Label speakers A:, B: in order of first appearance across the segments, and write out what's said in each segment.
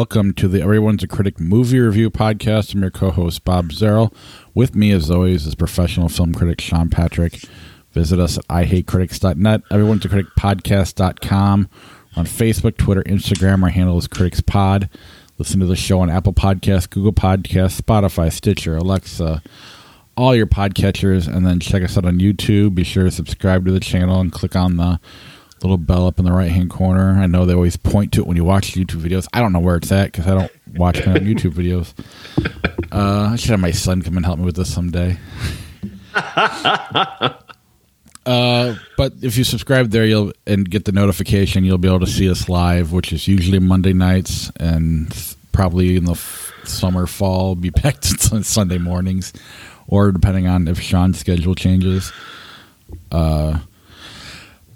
A: Welcome to the Everyone's a Critic movie review podcast. I'm your co-host Bob Zerl. With me, as always, is professional film critic Sean Patrick. Visit us at ihatecritics.net, everyone's a critic podcast.com. On Facebook, Twitter, Instagram, our handle is Critics Pod. Listen to the show on Apple Podcasts, Google Podcasts, Spotify, Stitcher, Alexa, all your podcatchers, and then check us out on YouTube. Be sure to subscribe to the channel and click on the little bell up in the right hand corner. I know they always point to it when you watch YouTube videos. I don't know where it's at because I don't watch my own YouTube videos. Uh, I should have my son come and help me with this someday. Uh, but if you subscribe there, you'll and get the notification, you'll be able to see us live, which is usually Monday nights and probably in the f- summer, fall, be back to Sunday mornings, or depending on if Sean's schedule changes. Uh,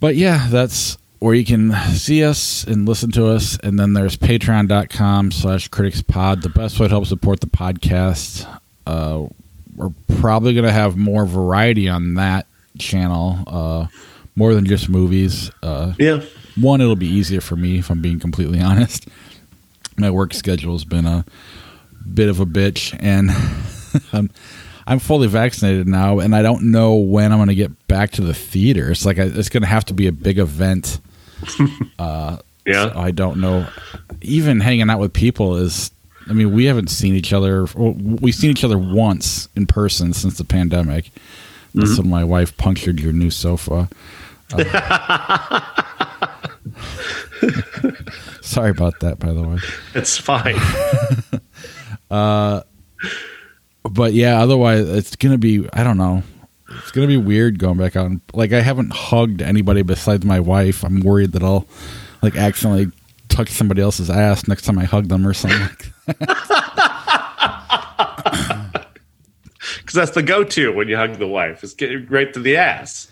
A: but yeah, that's where you can see us and listen to us. And then there's patreon.com slash critics pod. The best way to help support the podcast. Uh, we're probably going to have more variety on that channel, uh, more than just movies. Uh,
B: Yeah.
A: one, it'll be easier for me if I'm being completely honest. My work schedule's been a bit of a bitch, and I'm, I'm fully vaccinated now, and I don't know when I'm going to get back to the theater. It's like I, it's going to have to be a big event.
B: Yeah.
A: So I don't know. Even hanging out with people is. I mean, we haven't seen each other. Well, we've seen each other once in person since the pandemic. That's when my wife punctured your new sofa. Uh, sorry about that, by the way.
B: It's fine.
A: But yeah, otherwise it's gonna be. I don't know. It's gonna be weird going back out. And, like I haven't hugged anybody besides my wife. I'm worried that I'll like accidentally touch somebody else's ass next time I hug them or something. Like
B: Because that's the go to when you hug the wife, is get right to the ass.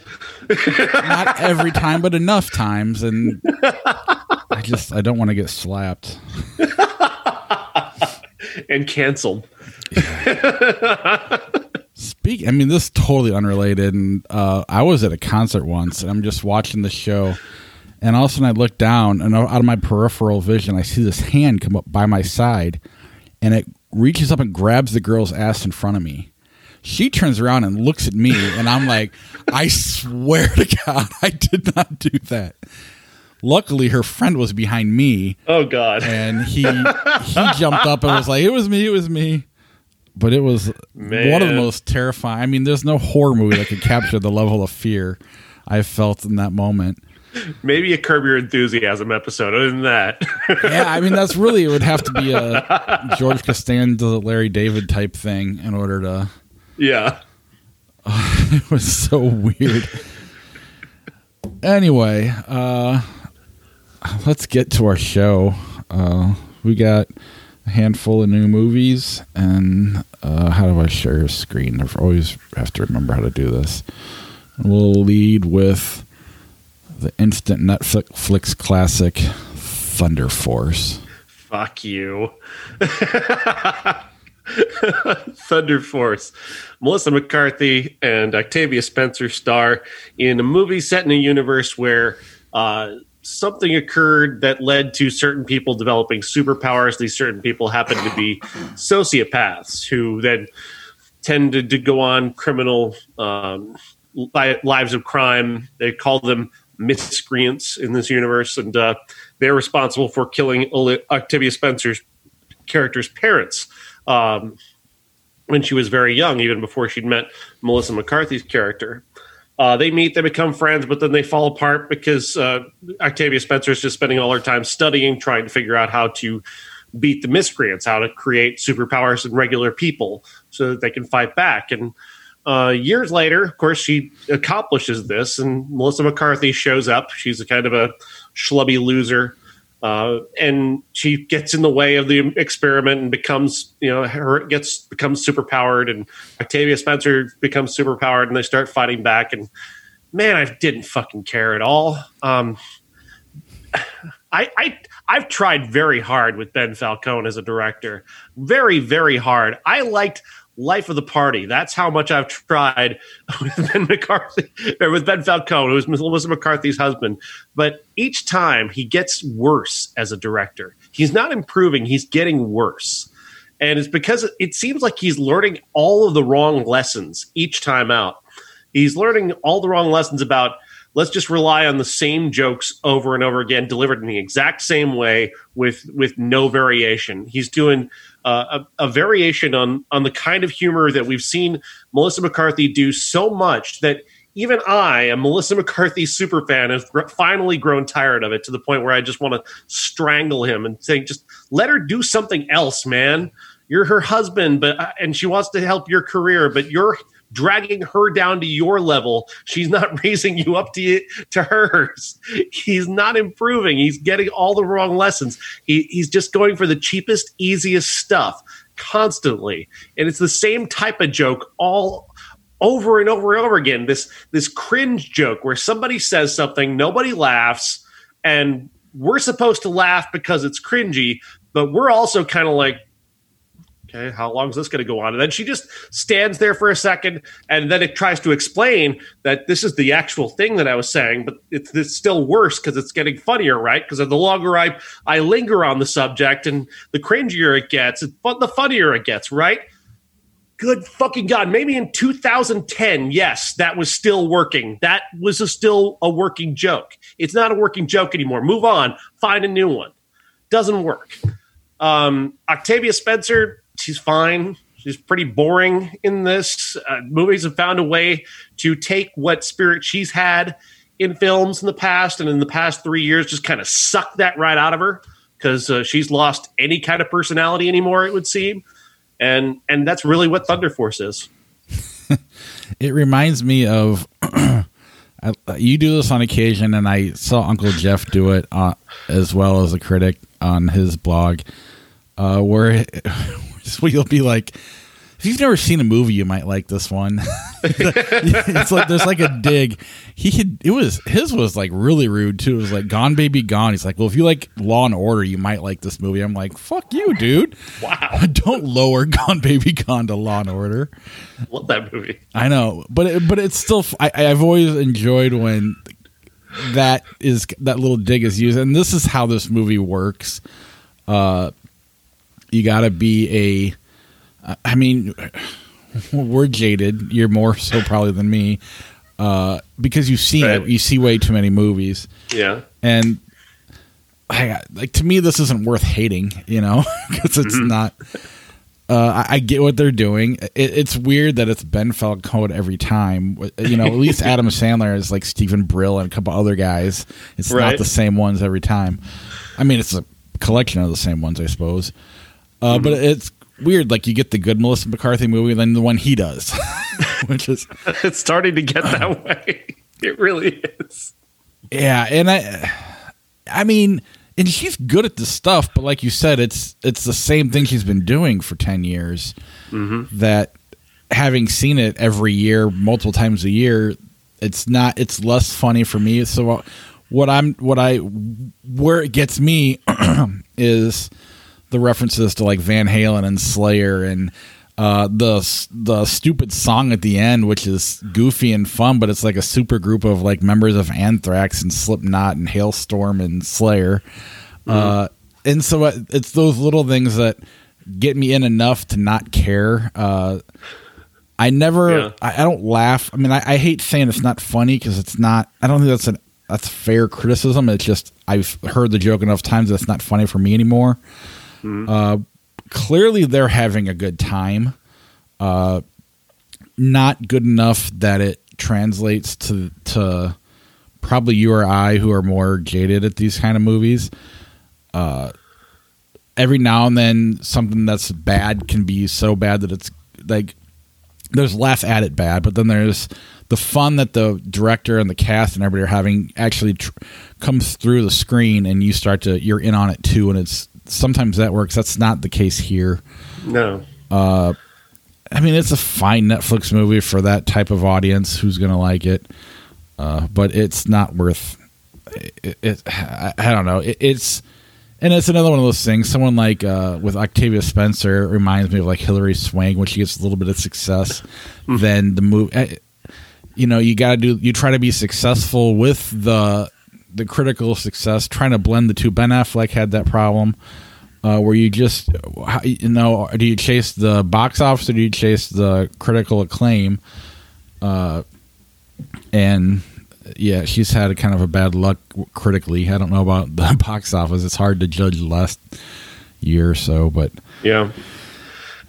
A: not every time, but enough times, and I just I don't want to get slapped.
B: And canceled.
A: Speak. I mean, this is totally unrelated, and uh, I was at a concert once, and I'm just watching the show, and all of a sudden I look down, and out of my peripheral vision, I see this hand come up by my side, and it reaches up and grabs the girl's ass in front of me. She turns around and looks at me, and I'm like, I swear to God, I did not do that. Luckily, her friend was behind me,
B: Oh, God.
A: and he he jumped up and was like, "It was me, it was me." But it was
B: Man.
A: one of the most terrifying. I mean, there's no horror movie that could capture the level of fear I felt in that moment.
B: Maybe a Curb Your Enthusiasm episode. Other than that,
A: Yeah, I mean, that's really it would have to be a George Costanza, Larry David type thing in order to.
B: yeah.
A: It was so weird. Anyway, uh, let's get to our show. Uh, we got a handful of new movies, and uh, how do I share a screen? I always have to remember how to do this. We'll lead with the instant Netflix classic Thunder Force.
B: Fuck you. Thunder Force. Melissa McCarthy and Octavia Spencer star in a movie set in a universe where uh, something occurred that led to certain people developing superpowers. These certain people happen to be sociopaths who then tended to go on criminal um, li- lives of crime. They call them miscreants in this universe, and uh, they're responsible for killing Octavia Spencer's character's parents um, when she was very young, even before she'd met Melissa McCarthy's character. Uh, they meet, they become friends, but then they fall apart because uh, Octavia Spencer is just spending all her time studying, trying to figure out how to beat the miscreants, how to create superpowers in regular people so that they can fight back. And uh, years later, of course, she accomplishes this, and Melissa McCarthy shows up. She's a kind of a schlubby loser. Uh, and she gets in the way of the experiment and becomes, you know, her gets becomes superpowered, and Octavia Spencer becomes superpowered, and they start fighting back. And man, I didn't fucking care at all. Um, I, I I've tried very hard with Ben Falcone as a director, very very hard. I liked life of the party. That's how much I've tried with Ben McCarthy or with Ben Falcone, who was Melissa McCarthy's husband. But each time he gets worse as a director. He's not improving, he's getting worse. And it's because it seems like he's learning all of the wrong lessons each time out. He's learning all the wrong lessons about let's just rely on the same jokes over and over again delivered in the exact same way with with no variation. He's doing uh, a, a, variation on on the kind of humor that we've seen Melissa McCarthy do so much that even I, a Melissa McCarthy super fan, have gr- finally grown tired of it to the point where I just want to strangle him and say, just let her do something else, man. You're her husband, but uh, and she wants to help your career, but you're dragging her down to your level. She's not raising you up to to hers. He's not improving. He's getting all the wrong lessons. He, he's just going for the cheapest, easiest stuff constantly, and it's the same type of joke all over and over and over again. This this cringe joke where somebody says something, nobody laughs, and we're supposed to laugh because it's cringy, but we're also kind of like okay, how long is this going to go on? And then she just stands there for a second, and then it tries to explain that this is the actual thing that I was saying, but it's, it's still worse because it's getting funnier, right? Because the longer I I linger on the subject, and the cringier it gets, but the funnier it gets, right? Good fucking god! Maybe in 2010, yes, that was still working. That was a, still a working joke. It's not a working joke anymore. Move on. Find a new one. Doesn't work. Um, Octavia Spencer she's fine. She's pretty boring in this. Uh, movies have found a way to take what spirit she's had in films in the past and in the past three years, just kind of suck that right out of her because uh, she's lost any kind of personality anymore. It would seem, and and that's really what Thunder Force is.
A: it reminds me of. you do this on occasion, and I saw Uncle Jeff do it uh, as well as a critic on his blog, uh, where so you'll be like, if you've never seen a movie, you might like this one. it's like there's like a dig. He could. It was his was like really rude too. It was like Gone Baby Gone. He's like, well, if you like Law and Order, you might like this movie. I'm like, fuck you, dude.
B: Wow.
A: Don't lower Gone Baby Gone to Law and Order.
B: Love that movie.
A: I know, but it, but it's still. I, I've always enjoyed when that is that little dig is used, and this is how this movie works. Uh, you got to be a. I mean, we're jaded. You're more so probably than me, uh, because you see right. you see way too many movies.
B: Yeah,
A: and I, like to me, this isn't worth hating. You know, because it's mm-hmm. not. Uh, I, I, get what they're doing. It, it's weird that it's Ben Falcone every time. You know, at least Adam Sandler is like Steven Brill and a couple other guys. It's right. not the same ones every time. I mean, it's a collection of the same ones, I suppose. Uh, mm-hmm. But it's weird. Like you get the good Melissa McCarthy movie, and then the one he does, which is
B: it's starting to get that way. It really is.
A: Yeah, and I, I mean, and she's good at this stuff, but like you said, it's it's the same thing she's been doing for ten years. Mm-hmm. That having seen it every year, multiple times a year, it's not. It's less funny for me. So what I'm, what I, where it gets me is the references to like Van Halen and Slayer and uh, the the stupid song at the end, which is goofy and fun, but it's like a super group of like members of Anthrax and Slipknot and Halestorm and Slayer. Mm-hmm. Uh, and so it's those little things that get me in enough to not care. Uh, I never, yeah. I, I, don't laugh. I mean, I, I hate saying it's not funny because it's not. I don't think that's an that's fair criticism. It's just I've heard the joke enough times that it's not funny for me anymore. Mm-hmm. Uh, clearly, they're having a good time. Uh, not good enough that it translates to to probably you or I who are more jaded at these kind of movies. Uh, every now and then, something that's bad can be so bad that it's like there's laugh at it bad, but then there's the fun that the director and the cast and everybody are having actually tr- comes through the screen, and you start to you're in on it too, and it's sometimes that works. That's not the case here.
B: No.
A: Uh, I mean, it's a fine Netflix movie for that type of audience who's going to like it, uh, but it's not worth. It, it I, I, don't know. It, it's and it's another one of those things. Someone like uh, with Octavia Spencer reminds me of like Hilary Swank when she gets a little bit of success. then the move, eh, you know, you got to do. You try to be successful with the the critical success, trying to blend the two. Ben Affleck had that problem. Uh, where you just, you know, do you chase the box office or do you chase the critical acclaim? Uh, and yeah, she's had a kind of a bad luck critically. I don't know about the box office. It's hard to judge last year or so, but
B: Yeah.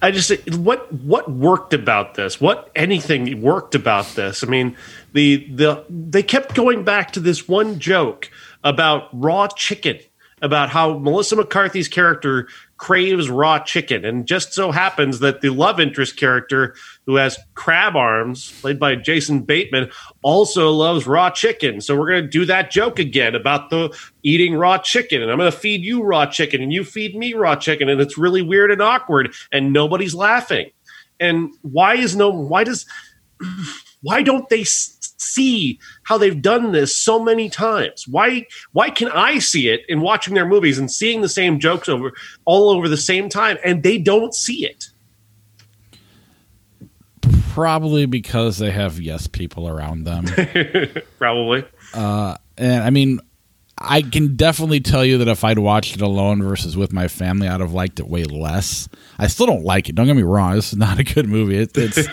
B: I just what what worked about this? What anything worked about this? I mean, the the they kept going back to this one joke about raw chicken, about how Melissa McCarthy's character craves raw chicken, and just so happens that the love interest character who has crab arms, played by Jason Bateman, also loves raw chicken. So we're going to do that joke again about the eating raw chicken, and I'm going to feed you raw chicken, and you feed me raw chicken, and it's really weird and awkward, and nobody's laughing. And why is no? Why does? Why don't they see how they've done this so many times? Why? Why can I see it in watching their movies and seeing the same jokes over all over the same time, and they don't see it?
A: probably because they have yes people around them.
B: Probably.
A: Uh, and I mean, I can definitely tell you that if I'd watched it alone versus with my family, I'd have liked it way less. I still don't like it. Don't get me wrong. This is not a good movie. It, it's,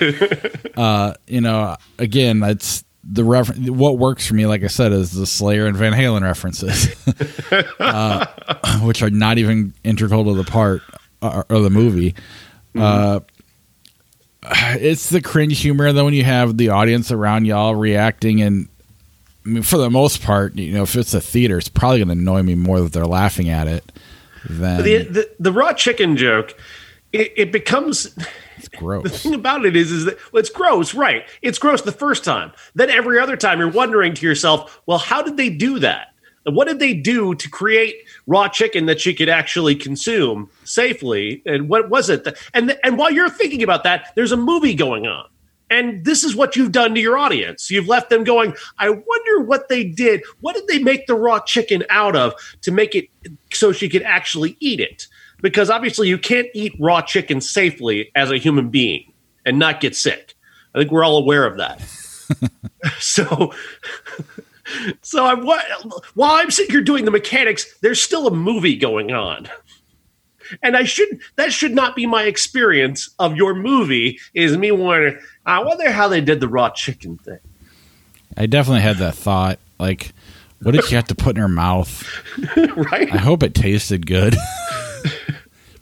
A: uh, you know, again, it's the refer- What works for me, like I said, is the Slayer and Van Halen references, uh, which are not even integral to the part or, or the movie. Uh, it's the cringe humor. Then when you have the audience around y'all reacting and I mean, for the most part, you know, if it's a theater, it's probably going to annoy me more that they're laughing at it than
B: The, the the raw chicken joke, it, it becomes
A: it's
B: the thing about it is, is that well, it's gross, right? It's gross the first time. Then every other time, you're wondering to yourself, well, how did they do that? What did they do to create raw chicken that she could actually consume safely? And what was it? That, and and while you're thinking about that, there's a movie going on. And this is what you've done to your audience. You've left them going, I wonder what they did. What did they make the raw chicken out of to make it so she could actually eat it? Because obviously you can't eat raw chicken safely as a human being and not get sick. I think we're all aware of that. so so I'm while I'm sitting here doing the mechanics, there's still a movie going on. And I should that should not be my experience of your movie is me wondering, I wonder how they did the raw chicken thing.
A: I definitely had that thought. Like, what did she have to put in her mouth?
B: right?
A: I hope it tasted good.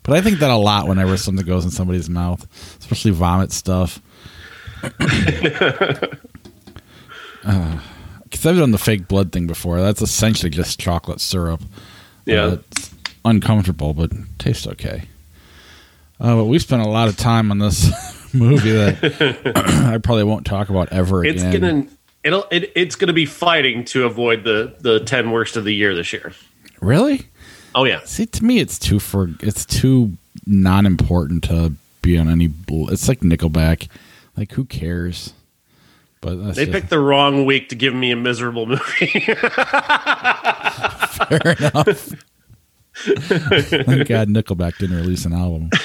A: but I think that a lot whenever something goes in somebody's mouth, especially vomit stuff. Because I've done the fake blood thing before. That's essentially just chocolate syrup.
B: Yeah.
A: Uh, it's uncomfortable, but tastes okay. Uh, but we spent a lot of time on this movie that I probably won't talk about ever
B: It's
A: again.
B: gonna it'll it, it's gonna be fighting to avoid the the ten worst of the year this year.
A: Really?
B: Oh yeah.
A: See, to me, it's too for it's too non-important to be on any. It's like Nickelback. Like, who cares? But that's
B: They picked the wrong week to give me a miserable movie.
A: fair enough. Thank God Nickelback didn't release an album.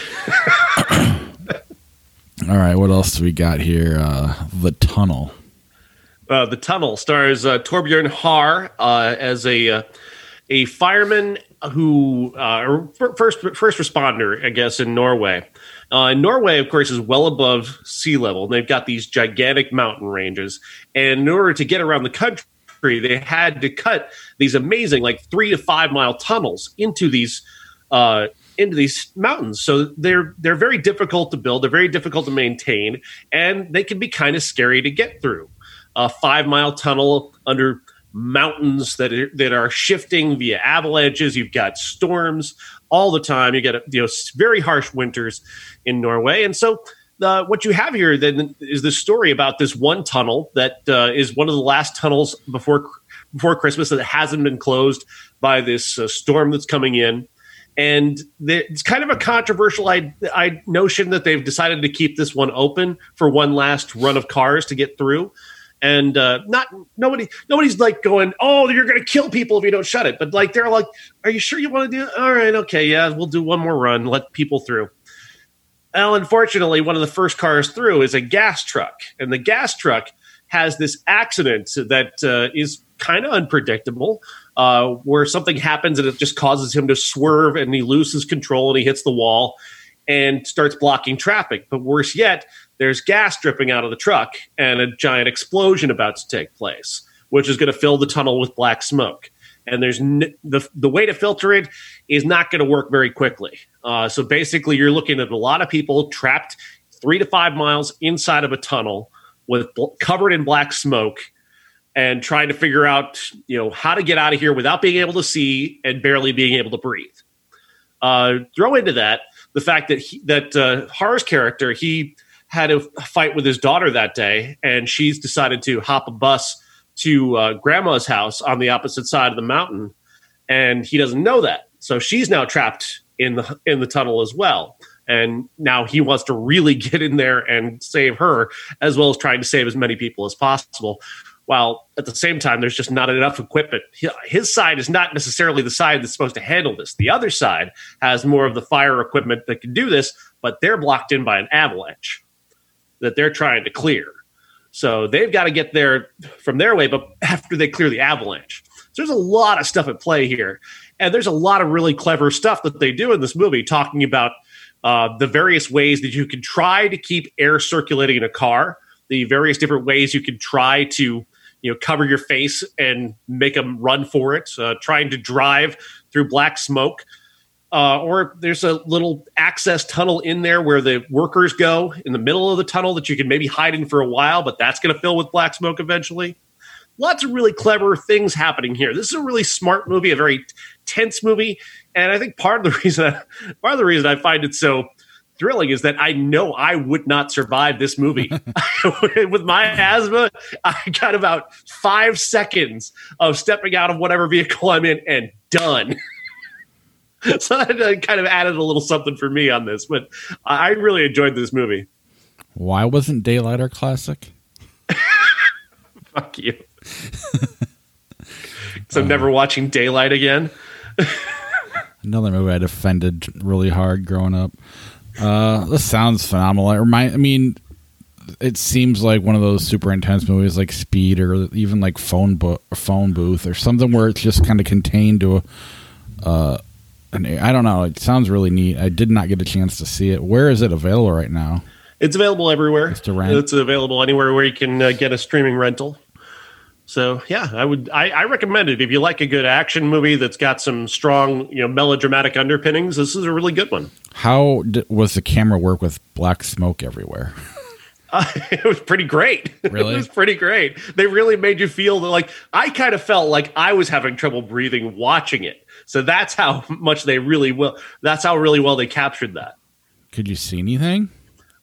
A: All right, what else do we got here? Uh, the Tunnel.
B: Uh, the Tunnel stars uh, Torbjorn Harr uh, as a uh, a fireman who uh, or first first responder, I guess, in Norway. Uh, Norway, of course, is well above sea level. They've got these gigantic mountain ranges, and in order to get around the country, they had to cut these amazing, like three to five mile tunnels into these uh, into these mountains. So they're they're very difficult to build. They're very difficult to maintain, and they can be kind of scary to get through. A five mile tunnel under mountains that are, that are shifting via avalanches. You've got storms all the time. You get you know very harsh winters in Norway, and so. Uh, what you have here then is this story about this one tunnel that uh, is one of the last tunnels before before Christmas that hasn't been closed by this uh, storm that's coming in. And it's kind of a controversial I, I notion that they've decided to keep this one open for one last run of cars to get through. And uh, not nobody nobody's like going, oh, you're going to kill people if you don't shut it. But like they're like, are you sure you want to do? it? All right, okay, yeah, we'll do one more run, let people through. Well, unfortunately, one of the first cars through is a gas truck, and the gas truck has this accident that uh, is kind of unpredictable, uh, where something happens and it just causes him to swerve and he loses control and he hits the wall and starts blocking traffic. But worse yet, there's gas dripping out of the truck and a giant explosion about to take place, which is going to fill the tunnel with black smoke. And there's n- the the way to filter it is not going to work very quickly. Uh, so basically, you're looking at a lot of people trapped three to five miles inside of a tunnel with covered in black smoke and trying to figure out you know how to get out of here without being able to see and barely being able to breathe. Uh, throw into that the fact that he, that uh, Harr's character he had a fight with his daughter that day, and she's decided to hop a bus to uh, grandma's house on the opposite side of the mountain, and he doesn't know that. So she's now trapped in the in the tunnel as well. And now he wants to really get in there and save her, as well as trying to save as many people as possible. While at the same time, there's just not enough equipment. His side is not necessarily the side that's supposed to handle this. The other side has more of the fire equipment that can do this, but they're blocked in by an avalanche that they're trying to clear. So they've got to get there from their way, but after they clear the avalanche. So there's a lot of stuff at play here. And there's a lot of really clever stuff that they do in this movie, talking about uh, the various ways that you can try to keep air circulating in a car, the various different ways you can try to you know cover your face and make them run for it, uh, trying to drive through black smoke uh, or there's a little access tunnel in there where the workers go in the middle of the tunnel that you can maybe hide in for a while, but that's going to fill with black smoke eventually. Lots of really clever things happening here. This is a really smart movie, a very tense movie, and I think part of the reason I, part of the reason I find it so thrilling is that I know I would not survive this movie. With my asthma, I got about five seconds of stepping out of whatever vehicle I'm in and done. so that kind of added a little something for me on this. But I really enjoyed this movie.
A: Why wasn't Daylight our classic?
B: Fuck you. so I'm never watching Daylight again.
A: Another movie I defended really hard growing up. Uh, this sounds phenomenal. It remind, I mean, it seems like one of those super intense movies like Speed or even like Phone Bo- Phone Booth or something where it's just kind of contained to a uh, I don't know. It sounds really neat. I did not get a chance to see it. Where is it available right now?
B: It's available everywhere. It's, it's available anywhere where you can uh, get a streaming rental. So yeah, I would I, I, recommend it if you like a good action movie that's got some strong you know melodramatic underpinnings. This is a really good one.
A: How did, was the camera work with black smoke everywhere?
B: Uh, it was pretty great.
A: Really,
B: it was pretty great. They really made you feel like I kind of felt like I was having trouble breathing watching it. So that's how much they really will. That's how really well they captured that.
A: Could you see anything?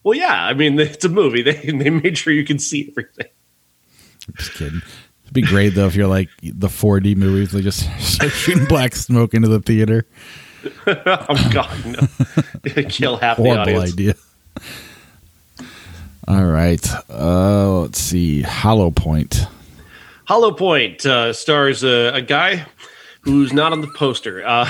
B: Well, yeah. I mean, it's a movie. They they made sure you can see everything.
A: I'm just kidding. It'd be great though if you're like the 4D movies. They just start shooting black smoke into the theater.
B: oh God, no! Kill half the audience. idea.
A: All right. Uh, let's see. Hollow Point.
B: Hollow Point uh, stars uh, a guy who's not on the poster. Uh,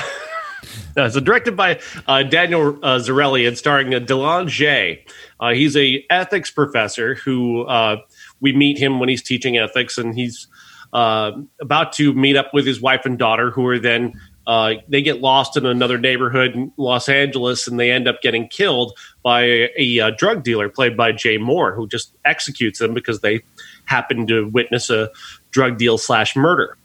B: uh, so directed by uh, Daniel uh, Zirilli and starring uh, Delon J. Uh, he's a ethics professor who uh, we meet him when he's teaching ethics, and he's uh, about to meet up with his wife and daughter, who are then they get lost in another neighborhood in Los Angeles, and they end up getting killed by a, a drug dealer played by Jay Mohr, who just executes them because they happen to witness a drug deal slash murder.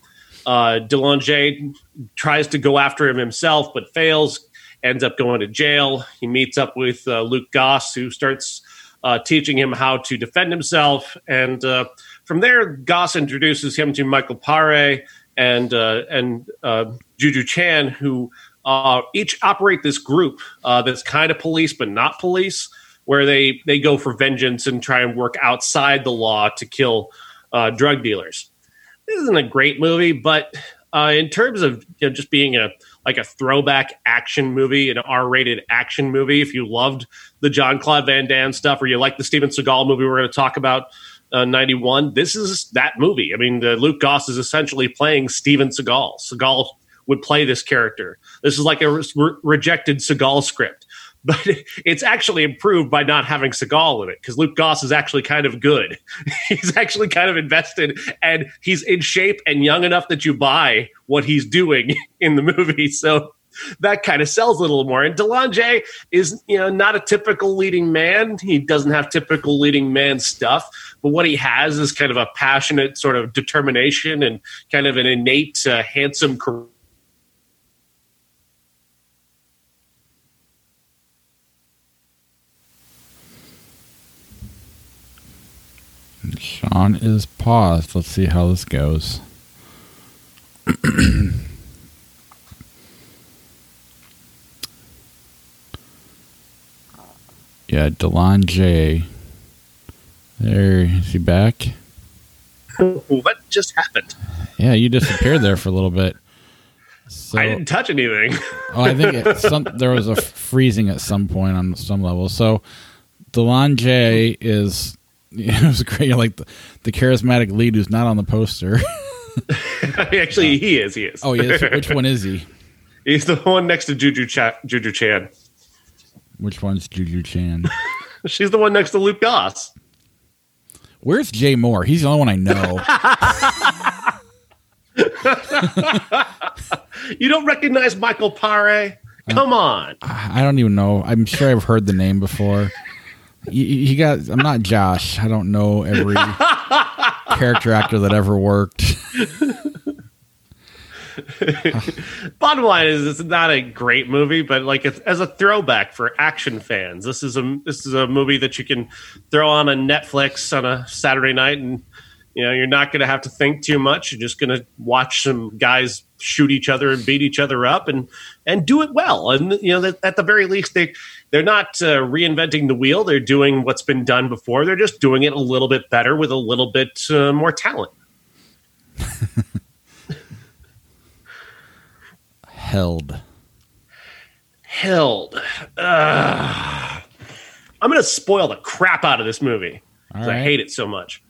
B: Uh, Delanger tries to go after him himself, but fails, ends up going to jail. He meets up with uh, Luke Goss, who starts uh, teaching him how to defend himself. And uh, from there, Goss introduces him to Michael Paré and, uh, and uh, Juju Chan, who uh, each operate this group that's kind of police, but not police, where they, they go for vengeance and try and work outside the law to kill drug dealers this isn't a great movie, but uh, in terms of you know, just being a like a throwback action movie, an R-rated action movie, if you loved the Jean-Claude Van Damme stuff or you like the Steven Seagal movie we're going to talk about uh, 91. This is that movie. I mean, Luke Goss is essentially playing Steven Seagal. Seagal would play this character. This is like a re- rejected Seagal script, but it's actually improved by not having Seagal in it because Luke Goss is actually kind of good. he's actually kind of invested and he's in shape and young enough that you buy what he's doing in the movie. So that kind of sells a little more. And Delonge is, you know, not a typical leading man. He doesn't have typical leading man stuff, but what he has is kind of a passionate sort of determination and kind of an innate, uh, handsome
A: Sean is paused. Let's see how this goes. yeah, Delon J. There, is he back?
B: what just happened?
A: Yeah, you disappeared there for a little bit.
B: So, I didn't touch anything.
A: oh, I think some, there was a freezing at some point on some level. So, Delon J is it was great. Like the, the charismatic lead who's not on the poster.
B: Actually, he is. He is.
A: Oh, yes. Which one is he?
B: He's the one next to Juju Cha- Juju Chan.
A: Which one's Juju Chan?
B: She's the one next to Luke Goss.
A: Where's Jay Mohr? He's the only one I know.
B: you don't recognize Michael Paré? Come on.
A: I don't even know. I'm sure I've heard the name before. You, got. I'm not Josh. I don't know every character actor that ever worked.
B: Bottom line is, it's not a great movie, but like as a throwback for action fans, this is a this is a movie that you can throw on a Netflix on a Saturday night, and you know you're not going to have to think too much. You're just going to watch some guys shoot each other and beat each other up, and and do it well. And you know, that, at the very least, they they're not uh, reinventing the wheel. They're doing what's been done before. They're just doing it a little bit better with a little bit uh, more talent.
A: Held.
B: Held. Uh, I'm going to spoil the crap out of this movie because right. I hate it so much.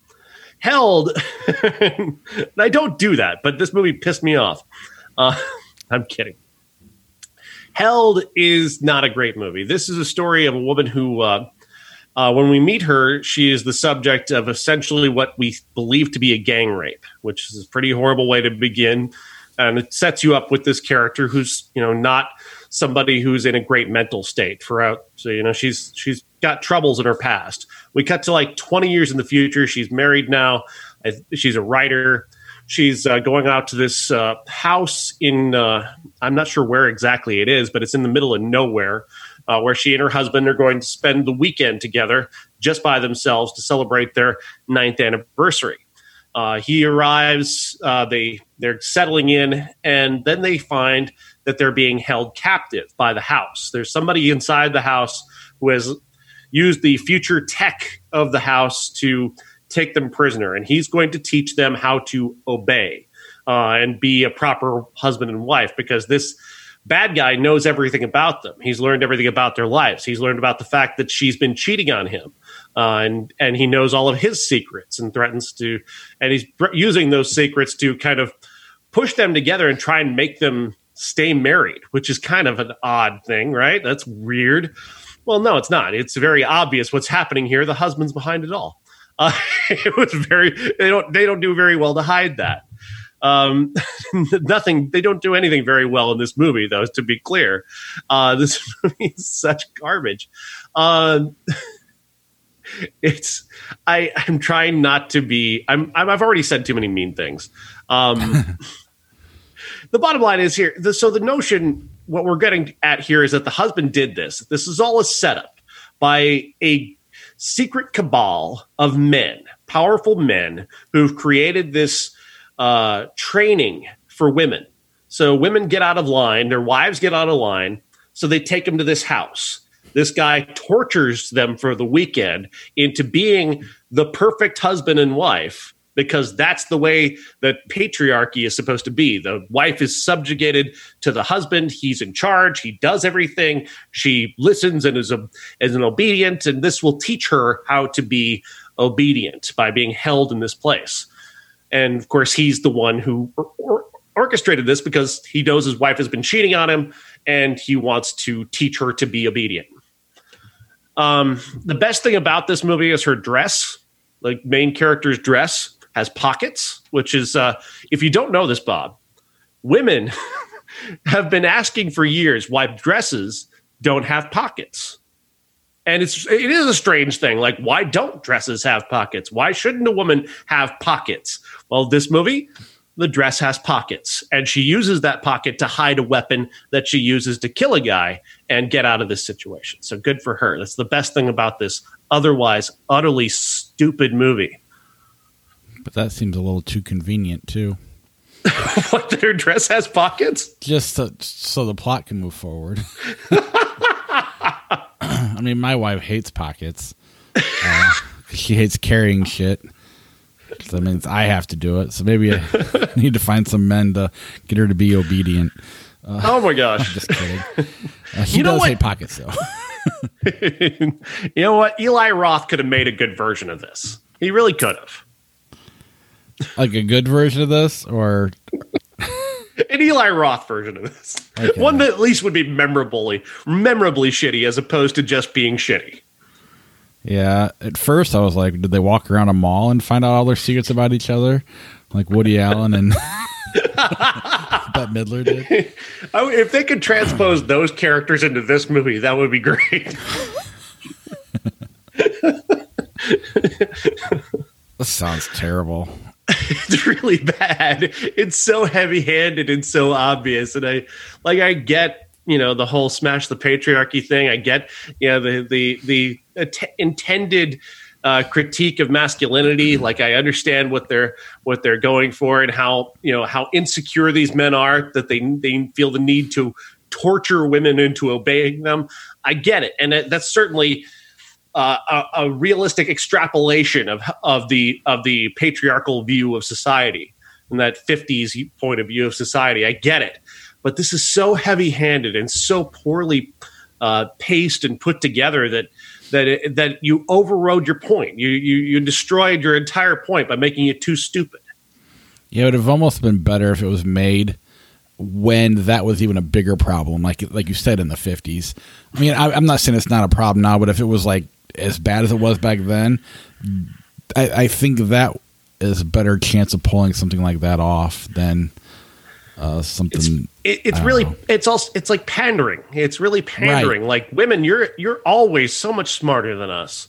B: Held. I don't do that, but this movie pissed me off. Uh, I'm kidding. Held is not a great movie. This is a story of a woman who, uh, uh, when we meet her, she is the subject of essentially what we believe to be a gang rape, which is a pretty horrible way to begin. And it sets you up with this character who's, you know, not somebody who's in a great mental state throughout. So, you know, she's she's got troubles in her past. We cut to like 20 years in the future. She's married now. She's a writer she's uh, going out to this uh, house in uh, I'm not sure where exactly it is, but it's in the middle of nowhere, uh, where she and her husband are going to spend the weekend together just by themselves to celebrate their ninth anniversary. Uh, he arrives, uh, they they're settling in, and then they find that they're being held captive by the house. There's somebody inside the house who has used the future tech of the house to take them prisoner, and he's going to teach them how to obey uh, and be a proper husband and wife because this bad guy knows everything about them. He's learned everything about their lives. He's learned about the fact that she's been cheating on him, uh, and and he knows all of his secrets and threatens to, and he's using those secrets to kind of push them together and try and make them stay married, which is kind of an odd thing, right? That's weird. Well, no, it's not. It's very obvious what's happening here. The husband's behind it all. Uh, it was very they don't they don't do very well to hide that. Um, nothing they don't do anything very well in this movie though. To be clear, uh, this movie is such garbage. Um, it's I I'm trying not to be I'm, i have already said too many mean things. Um, the bottom line is here. The, so the notion what we're getting at here is that the husband did this. This is all a setup by a secret cabal of men, powerful men who've created this uh, training for women. So women get out of line, their wives get out of line, so they take them to this house. This guy tortures them for the weekend into being the perfect husband and wife because that's the way that patriarchy is supposed to be. The wife is subjugated to the husband. He's in charge. He does everything. She listens and is, a, is an obedient. And this will teach her how to be obedient by being held in this place. And of course, he's the one who or- or- orchestrated this because he knows his wife has been cheating on him and he wants to teach her to be obedient. Um, the best thing about this movie is her dress. Like main character's dress has pockets, which is uh, if you don't know this, Bob, women have been asking for years why dresses don't have pockets. And it's it is a strange thing. Like, why don't dresses have pockets? Why shouldn't a woman have pockets? Well, this movie, the dress has pockets, and she uses that pocket to hide a weapon that she uses to kill a guy and get out of this situation. So good for her. That's the best thing about this otherwise utterly stupid movie.
A: But that seems a little too convenient too.
B: what her dress has pockets?
A: Just so, so the plot can move forward. I mean, my wife hates pockets. Uh, she hates carrying shit. That means I have to do it. So maybe I need to find some men to get her to be obedient.
B: oh my gosh!
A: Just kidding. Uh, he
B: You know
A: does
B: what?
A: hate pockets, though.
B: you know what? Eli Roth could have made a good version of this. He really could have.
A: Like a good version of this, or
B: An Eli Roth version of this.
A: Okay.
B: One that at least would be memorably, memorably shitty as opposed to just being shitty.
A: yeah. At first, I was like, did they walk around a mall and find out all their secrets about each other, like Woody Allen and Bette Midler did?
B: Oh, if they could transpose those characters into this movie, that would be great.
A: This sounds terrible.
B: it's really bad. It's so heavy-handed and so obvious. And I like I get, you know, the whole smash the patriarchy thing. I get, you know, the the the att- intended uh, critique of masculinity. Like I understand what they're what they're going for and how, you know, how insecure these men are that they they feel the need to torture women into obeying them. I get it. And that- that's certainly uh, a, a realistic extrapolation of of the of the patriarchal view of society and that 50s point of view of society. I get it, but this is so heavy-handed and so poorly uh, paced and put together that that it, that you overrode your point. You, you you destroyed your entire point by making it too stupid.
A: Yeah, it would have almost been better if it was made when that was even a bigger problem, like like you said in the fifties. I mean, I, I'm not saying it's not a problem now, but if it was like as bad as it was back then, I, I think that is a better chance of pulling something like that off than uh, something.
B: It, it's really
A: know.
B: it's also it's like pandering. It's really pandering. Like women, you're you're always so much smarter than us.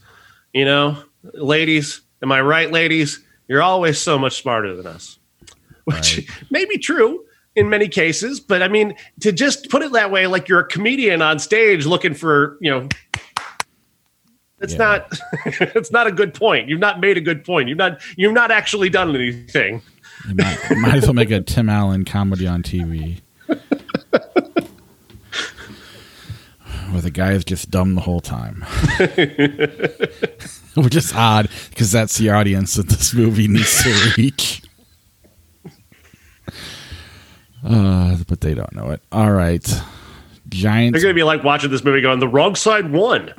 B: You know, ladies, am I right, ladies? You're always so much smarter than us. Which
A: Right.
B: may be true in many cases, but I mean to just put it that way, like you're a comedian on stage looking for, you know, it's
A: Yeah.
B: not it's not a good point. You've not made a good point. You've not you've not actually done anything.
A: You might, might as well make a Tim Allen comedy on TV. Where the guy is just dumb the whole time. Which is odd because that's the audience that this movie needs to reach. Uh, but they don't know it. All right.
B: They're going to be like watching this movie going, the wrong side won.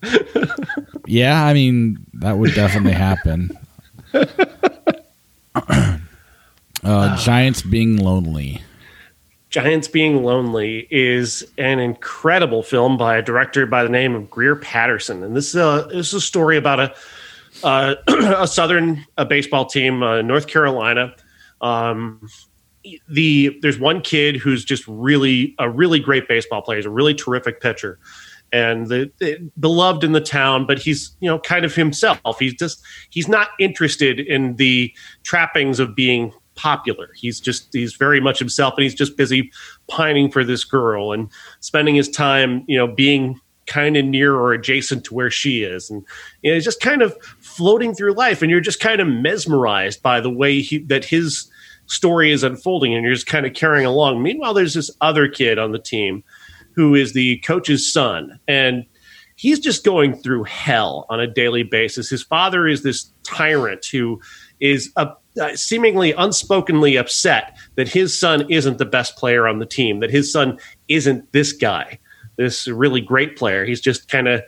A: Yeah, I mean, that would definitely happen. uh, Giants being lonely.
B: Giants Being Lonely is an incredible film by a director by the name of Grear Patterson, and this is a this is a story about a uh, a southern a baseball team, uh, North Carolina. Um, the there's one kid who's just really a really great baseball player. He's a really terrific pitcher, and the, the- beloved in the town. But he's you know kind of himself. He's just he's not interested in the trappings of being popular. He's just he's very much himself, and he's just busy pining for this girl and spending his time you know being kind of near or adjacent to where she is and you know, he's just kind of floating through life and you're just kind of mesmerized by the way he, that his story is unfolding and you're just kind of carrying along meanwhile there's this other kid on the team who is the coach's son and he's just going through hell on a daily basis his father is this tyrant who is uh, uh, seemingly unspokenly upset that his son isn't the best player on the team that his son isn't this guy this really great player. He's just kind of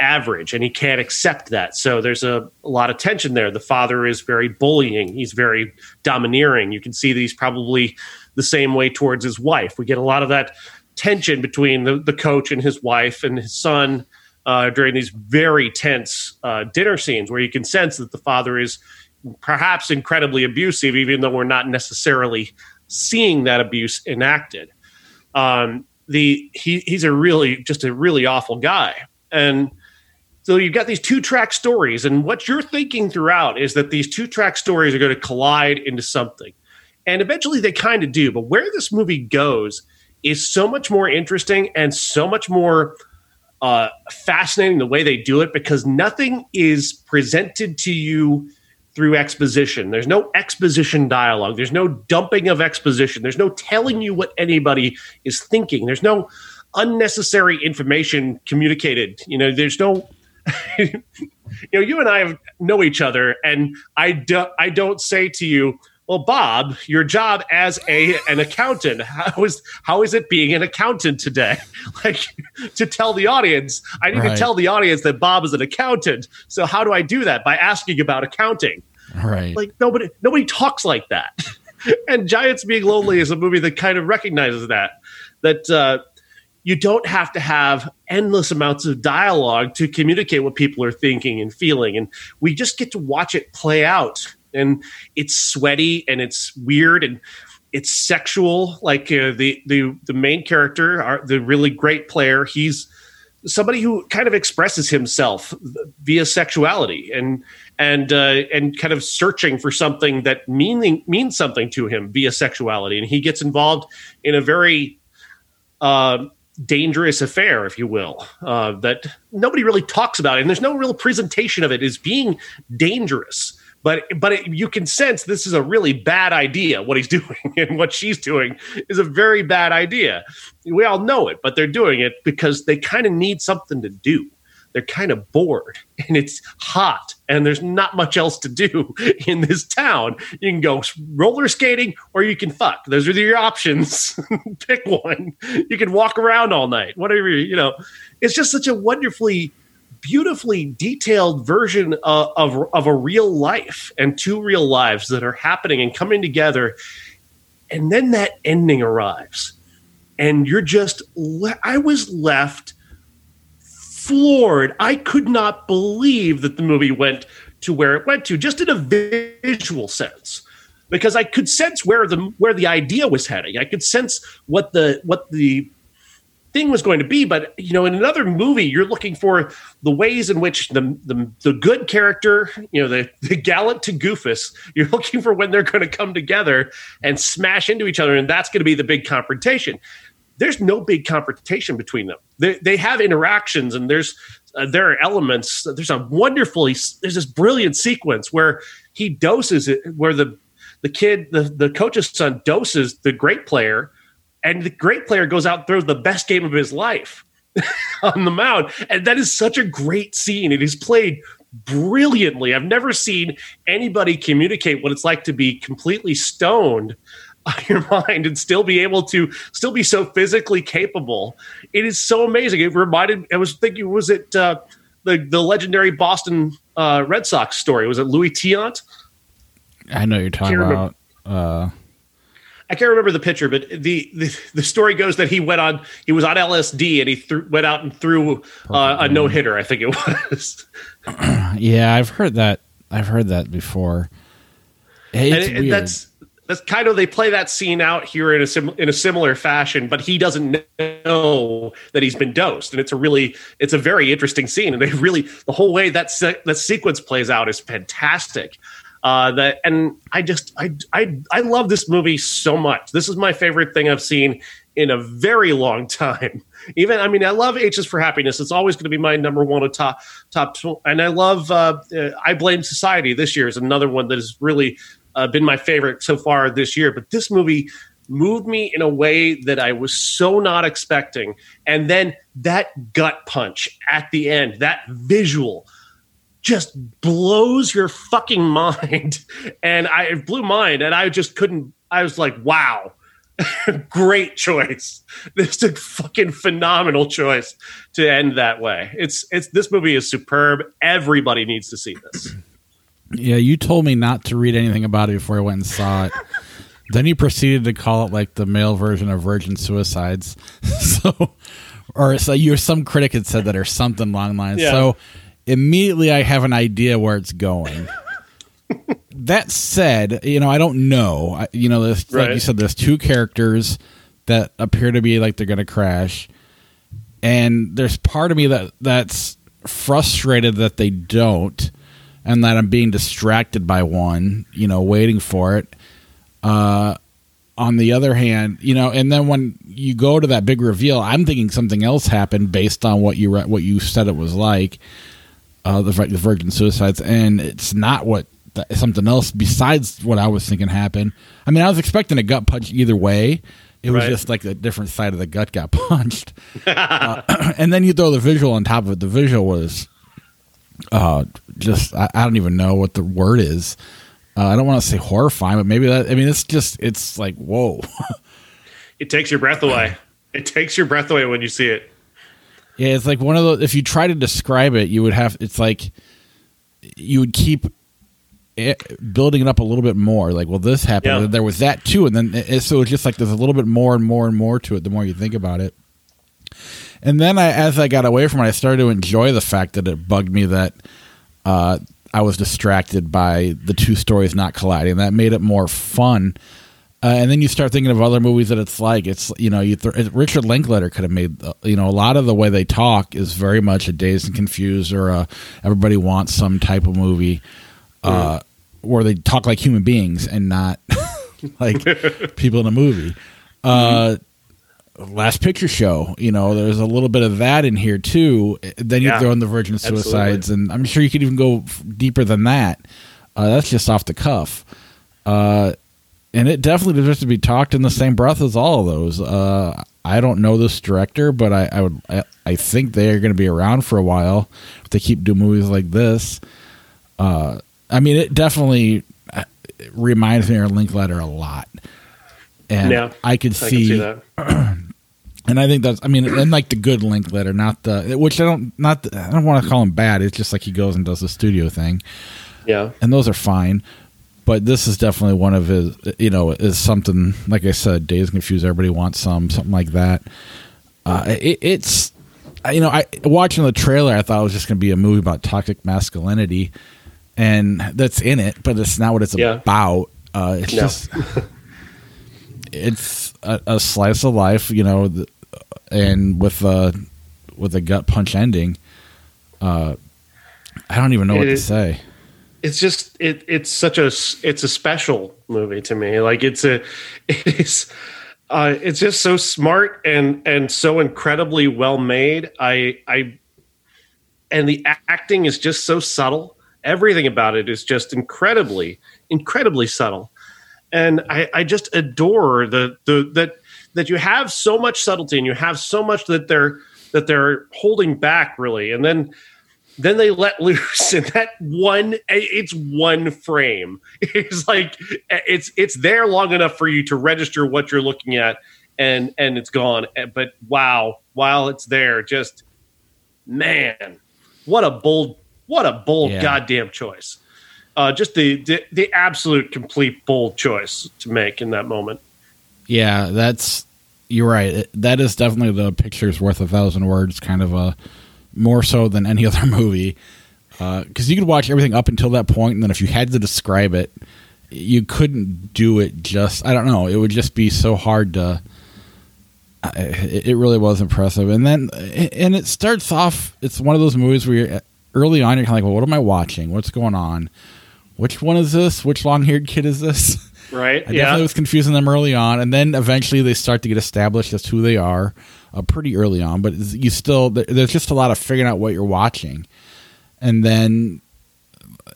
B: average and he can't accept that. So there's a, a, lot of tension there. The father is very bullying, he's very domineering. You can see that he's probably the same way towards his wife. We get a lot of that tension between the, the coach and his wife and his son uh, during these very tense uh, dinner scenes where you can sense that the father is perhaps incredibly abusive, even though we're not necessarily seeing that abuse enacted. Um, the he, he's a really just a really awful guy and so you've got these two track stories, and what you're thinking throughout is that these two track stories are going to collide into something. And eventually they kind of do. But where this movie goes is so much more interesting and so much more uh, fascinating the way they do it because nothing is presented to you through exposition. There's no exposition dialogue. There's no dumping of exposition. There's no telling you what anybody is thinking. There's no unnecessary information communicated. You know, there's no you know, you and I have, know each other, and I do, I don't say to you, "Well, Bob, your job as a an accountant, how is how is it being an accountant today?" Like to tell the audience, I need right. to tell the audience that Bob is an accountant. So how do I do that? By asking about accounting.
A: Right.
B: Like nobody nobody talks like that. and Giants Being Lonely is a movie that kind of recognizes that that uh, you don't have to have endless amounts of dialogue to communicate what people are thinking and feeling. And we just get to watch it play out. And it's sweaty and it's weird and it's sexual. Like uh, the, the, the main character, our, the really great player, he's somebody who kind of expresses himself via sexuality and and uh, and kind of searching for something that meaning means something to him via sexuality and he gets involved in a very uh, dangerous affair, if you will, uh, that nobody really talks about, and there's no real presentation of it as being dangerous. But but it, you can sense this is a really bad idea. What he's doing and what she's doing is a very bad idea. We all know it, but they're doing it because they kind of need something to do they're kind of bored and it's hot and there's not much else to do in this town. You can go roller skating or you can fuck. Those are your options. Pick one. You can walk around all night, whatever, you know. It's just such a wonderfully beautifully detailed version of, of, of a real life and two real lives that are happening and coming together. And then that ending arrives. And you're just, le- I was left floored. I could not believe that the movie went to where it went to, just in a visual sense, because I could sense where the where the idea was heading. I could sense what the what the thing was going to be. But you know, in another movie, you're looking for the ways in which the the, the good character, you know, the, the gallant to goofus, you're looking for when they're going to come together and smash into each other, and that's going to be the big confrontation there's no big confrontation between them. They, they have interactions and there's uh, there are elements. There's a wonderfully there's this brilliant sequence where he doses it, where the the kid the the coach's son doses the great player, and the great player goes out and throws the best game of his life on the mound, and that is such a great scene. It is played brilliantly. I've never seen anybody communicate what it's like to be completely stoned your mind and still be able to still be so physically capable. It is so amazing. It reminded. I was thinking, was it uh, the the legendary Boston uh, Red Sox story? Was it Luis Tiant?
A: I know you're talking about. Uh...
B: I can't remember the pitcher, but the, the, the story goes that he went on he was on LSD and he th- went out and threw uh, a no hitter. I think it was.
A: yeah, I've heard that. I've heard that before. It's
B: and, that's that's kind of they play that scene out here in a sim, in a similar fashion, but he doesn't know that he's been dosed, and it's a really it's a very interesting scene, and they really the whole way that se- that sequence plays out is fantastic. Uh, that and I just I I I love this movie so much. This is my favorite thing I've seen in a very long time. Even I mean, I love H's for Happiness. It's always going to be my number one top top. And I love uh, I Blame Society. This year is another one that is really uh, been my favorite so far this year. But this movie moved me in a way that I was so not expecting. And then that gut punch at the end, that visual just blows your fucking mind. And I blew mine and I just couldn't, I was like, wow. Great choice. This is a fucking phenomenal choice to end that way. It's it's this movie is superb. Everybody needs to see this.
A: Yeah, you told me not to read anything about it before I went and saw it. then you proceeded to call it like the male version of Virgin Suicides. so, or so you some critic had said that or something along the lines.
B: Yeah.
A: So immediately I have an idea where it's going. that said, you know I don't know. I, you know, there's, like you said, there's two characters that appear to be like they're going to crash, and there's part of me that that's frustrated that they don't, and that I'm being distracted by one. You know, waiting for it. Uh, on the other hand, you know, and then when you go to that big reveal, I'm thinking something else happened based on what you re- what you said it was like, uh, the, the Virgin Suicides, and it's not what th- something else besides what I was thinking happened. I mean, I was expecting a gut punch either way. It was
B: Right.
A: just like a different side of the gut got punched, uh, and then you throw the visual on top of it. The visual was uh, just I, I don't even know what the word is. Uh, I don't want to say horrifying, but maybe that. I mean, it's just it's like whoa.
B: It takes your breath away. It takes your breath away when you see it.
A: Yeah, it's like one of those. If you try to describe it, you would have. It's like you would keep it, building it up a little bit more. Like, well, this happened.
B: Yeah.
A: and There was that too, and then it, so it's just like there's a little bit more and more and more to it. The more you think about it, and then I, as I got away from it, I started to enjoy the fact that it bugged me that uh, I was distracted by the two stories not colliding. That made it more fun. Uh, and then you start thinking of other movies that it's like. It's you know, you th- Richard Linklater could have made you know a lot of the way they talk is very much a Dazed and Confused or a Everybody Wants Some type of movie, uh, where they talk like human beings and not like people in a movie. Uh, Last Picture Show, you know, there's a little bit of that in here too. Then you
B: Yeah.
A: throw in the Virgin
B: Absolutely.
A: Suicides, and I'm sure you could even go f- deeper than that. Uh, that's just off the cuff. Uh, and it definitely deserves to be talked in the same breath as all of those. Uh, I don't know this director, but I, I would I, I think they are going to be around for a while if they keep doing movies like this. Uh, I mean, it definitely uh, reminds me of Linklater a lot, and
B: Yeah,
A: I could
B: I
A: see,
B: see that.
A: and I think that's I mean, and like the good Linklater, not the which I don't not the, I don't want to call him bad. It's just like he goes and does the studio thing
B: Yeah.
A: and those are fine. But this is definitely one of his, you know, is something like I said, Dazed Confused. Everybody wants some, something like that. Uh, it, it's, you know, I watching the trailer, I thought it was just going to be a movie about toxic masculinity, and that's in it, but it's not what it's
B: Yeah.
A: about. Uh, it's
B: No.
A: just, it's a, a slice of life, you know, and with a with a gut punch ending. Uh, I don't even know what
B: It
A: to say.
B: it's just it it's such a it's a special movie to me like it's a it is uh it's just so smart and and so incredibly well made i i and the acting is just so subtle everything about it is just incredibly incredibly subtle and i i just adore the the that that you have so much subtlety and you have so much that they're that they're holding back really. And then then they let loose and that one it's one frame. It's like it's it's there long enough for you to register what you're looking at and and it's gone. But wow while it's there just man what a bold what a bold
A: Yeah.
B: goddamn choice uh just the, the the absolute complete bold choice to make in that moment
A: Yeah, that's you're right. That is definitely the picture's worth a thousand words, kind of a more so than any other movie. Uh, because you could watch everything up until that point, and then if you had to describe it, you couldn't do it. Just I don't know. It would just be so hard to. Uh, I- It really was impressive, and then and it starts off. It's one of those movies where you're, early on you're kind of like, well, what am I watching? What's going on? Which one is this? Which long-haired kid is this?
B: right
A: I definitely
B: yeah
A: was confusing them early on, and then eventually they start to get established as who they are, uh, pretty early on. But you still there's just a lot of figuring out what you're watching, and then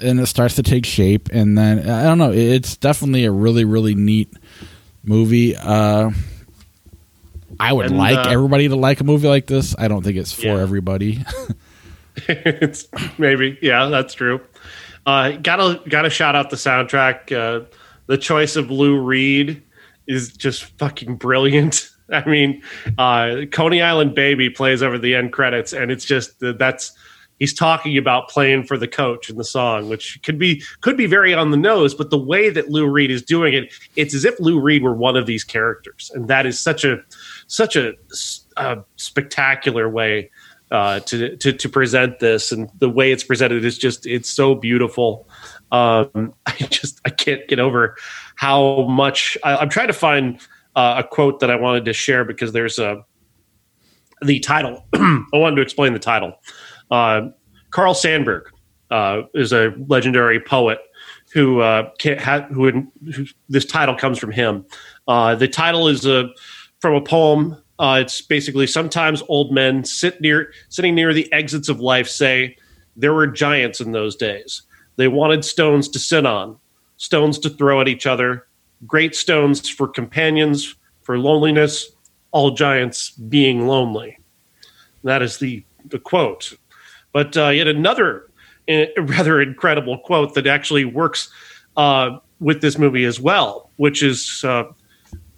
A: and it starts to take shape, and then I don't know. It's definitely a really really neat movie. Uh, I would
B: And,
A: like
B: uh,
A: everybody to like a movie like this. I don't think it's for
B: Yeah.
A: everybody.
B: it's maybe yeah that's true uh gotta gotta shout out the soundtrack uh the choice of lou reed is just fucking brilliant. I mean, uh, Coney Island Baby plays over the end credits, and it's just that's he's talking about playing for the coach in the song, which could be could be very on the nose, but the way that Lou Reed is doing it, it's as if Lou Reed were one of these characters, and that is such a such a, a spectacular way uh, to, to to present this, and the way it's presented is just it's so beautiful. Um, I just I can't get over how much I, am trying to find uh, a quote that I wanted to share because there's a the title. I wanted to explain the title. Uh, Carl Sandburg uh, is a legendary poet who uh, ha- who, who, this title comes from him. Uh, the title is a from a poem. Uh, it's basically sometimes old men sit near sitting near the exits of life say there were giants in those days. They wanted stones to sit on, stones to throw at each other, great stones for companions, for loneliness, all giants being lonely. That is the, the quote. But uh, yet another uh, rather incredible quote that actually works uh, with this movie as well, which is uh,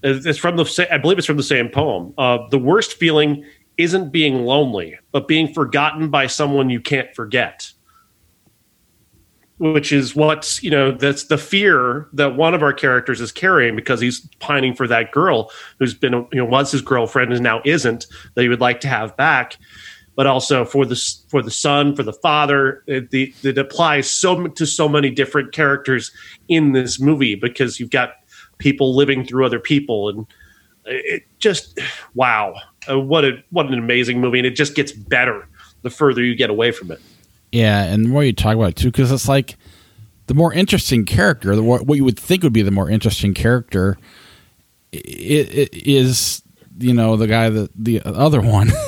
B: it's from the I believe it's from the same poem. Uh, the worst feeling isn't being lonely, but being forgotten by someone you can't forget. Which is what you know. That's the fear that one of our characters is carrying because he's pining for that girl who's been, you know, was his girlfriend and now isn't that he would like to have back but also for the for the son, for the father. It, the, it applies so to so many different characters in this movie because you've got people living through other people, and it just wow, uh, what a what an amazing movie, and it just gets better the further you get away from it.
A: Yeah, and the more you talk about it too, because it's like the more interesting character, the what you would think would be the more interesting character, it, it is you know the guy that the other one.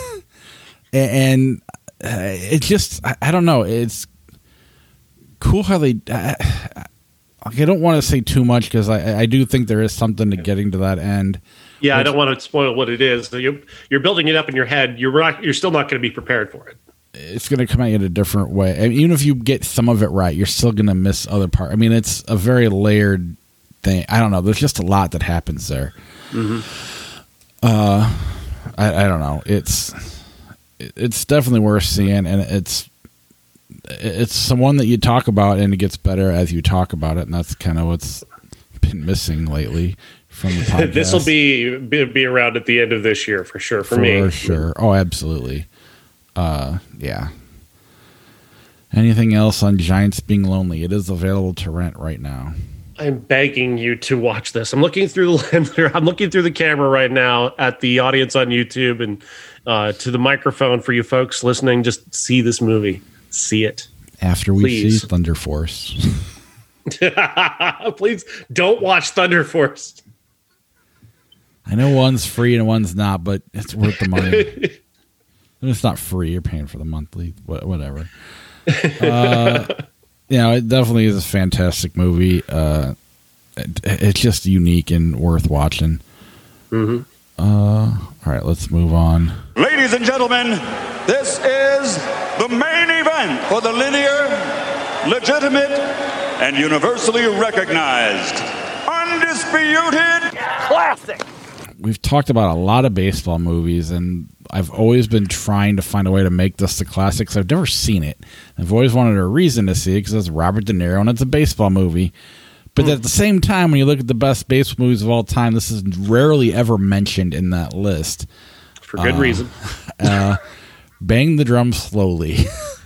A: and uh, it just I, don't know it's cool how they I don't want to say too much because I, I do think there is something to getting to that end.
B: Yeah, I don't want to spoil what it is. You're, you're building it up in your head. You're not, you're still not going to be prepared for it.
A: It's going to come at you in a different way. I mean, even if you get some of it right, you're still going to miss other part. I mean, it's a very layered thing. I don't know. There's just a lot that happens there. Mm-hmm. Uh, I, I don't know. It's it's definitely worth seeing, and it's it's someone that you talk about, and it gets better as you talk about it, and that's kind of what's been missing lately from the podcast.
B: this will be, be, be around at the end of this year for sure for, for me.
A: For sure. Oh, absolutely. Uh, yeah. Anything else on Giants being lonely? It is available to rent right now.
B: I'm begging you to watch this. I'm looking through the. I'm looking through the camera right now at the audience on YouTube and uh, to the microphone for you folks listening. Just see this movie. See it.
A: After we Please. see Thunder Force.
B: Please don't watch Thunder Force.
A: I know one's free and one's not, but it's worth the money. it's not free. You're paying for the monthly, whatever. Uh, you know, it definitely is a fantastic movie. Uh, it, it's just unique and worth watching. Mm-hmm. Uh, all right, let's move on.
C: Ladies and gentlemen, this is the main event for the linear, legitimate, and universally recognized, undisputed classic.
A: We've talked about a lot of baseball movies, and I've always been trying to find a way to make this the classics. I've never seen it. I've always wanted a reason to see it because it's Robert De Niro and it's a baseball movie. But at the same time, when you look at the best baseball movies of all time, this is rarely ever mentioned in that list.
B: For good uh, reason.
A: uh, bang the drum slowly.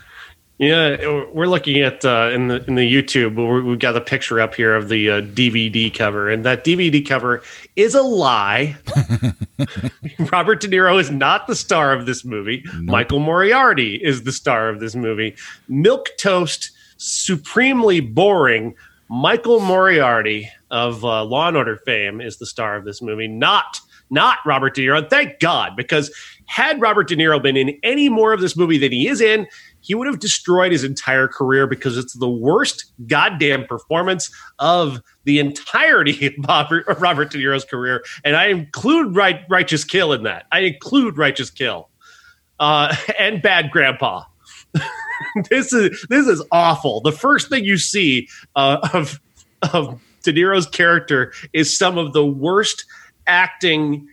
B: yeah, we're looking at uh, in the in the YouTube. We've got the picture up here of the DVD uh, cover, and that DVD cover is a lie. Robert De Niro is not the star of this movie. Nope. Michael Moriarty is the star of this movie. Milk toast, supremely boring Michael Moriarty of uh, Law and Order fame is the star of this movie, not not Robert De Niro. thank God, because had Robert De Niro been in any more of this movie than he is in, he would have destroyed his entire career because it's the worst goddamn performance of the entirety of Robert De Niro's career. And I include right, Righteous Kill in that. I include Righteous Kill uh, and Bad Grandpa. this is this is awful. The first thing you see uh, of of De Niro's character is some of the worst acting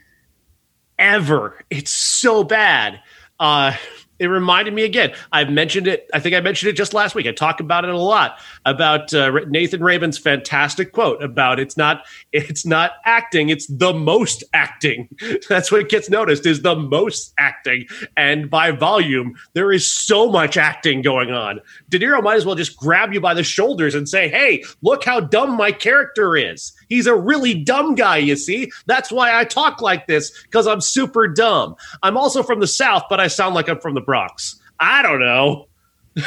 B: ever. It's so bad. Uh, it reminded me again. I've mentioned it. I think I mentioned it just last week. I talk about it a lot about uh, Nathan Rabin's fantastic quote about it's not it's not acting, it's the most acting. That's what gets noticed is the most acting, and by volume, there is so much acting going on. De Niro might as well just grab you by the shoulders and say, "Hey, look how dumb my character is. He's a really dumb guy. You see, that's why I talk like this because I'm super dumb. I'm also from the South, but I sound like I'm from the Bronx. I don't know."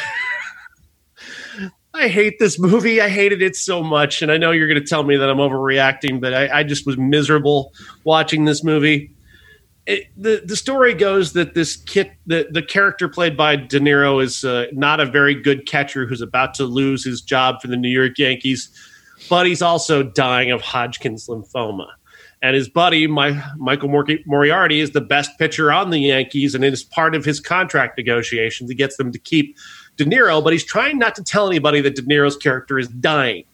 B: I hate this movie. I hated it so much. And I know you're going to tell me that I'm overreacting, but I, I just was miserable watching this movie. It, the the story goes that this kid, the, the character played by De Niro, is uh, not a very good catcher who's about to lose his job for the New York Yankees, but he's also dying of Hodgkin's lymphoma. And his buddy, my, Michael Moriarty, is the best pitcher on the Yankees, and it is part of his contract negotiations. He gets them to keep De Niro, but he's trying not to tell anybody that De Niro's character is dying.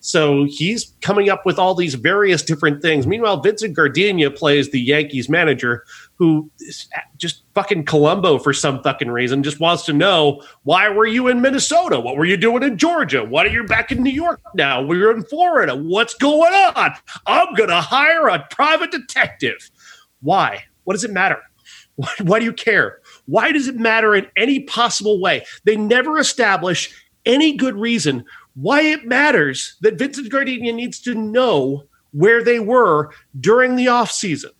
B: So he's coming up with all these various different things. Meanwhile, Vincent Gardenia plays the Yankees manager who is just fucking Columbo for some fucking reason, just wants to know why were you in Minnesota? What were you doing in Georgia? Why are you back in New York now? We're in Florida. What's going on? I'm to hire a private detective. Why? What does it matter? Why, why do you care? Why does it matter in any possible way? They never establish any good reason why it matters that Vincent Gardenia needs to know where they were during the off season.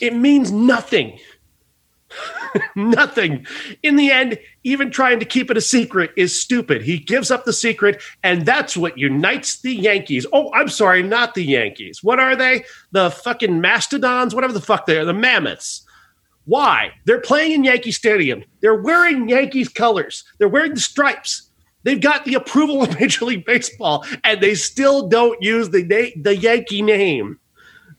B: It means nothing. nothing. In the end, even trying to keep it a secret is stupid. He gives up the secret, and that's what unites the Yankees. Oh, I'm sorry, not the Yankees. What are they? The fucking mastodons, whatever the fuck they are, the mammoths. Why? They're playing in Yankee Stadium. They're wearing Yankees colors. They're wearing the stripes. They've got the approval of Major League Baseball, and they still don't use the the Yankee name.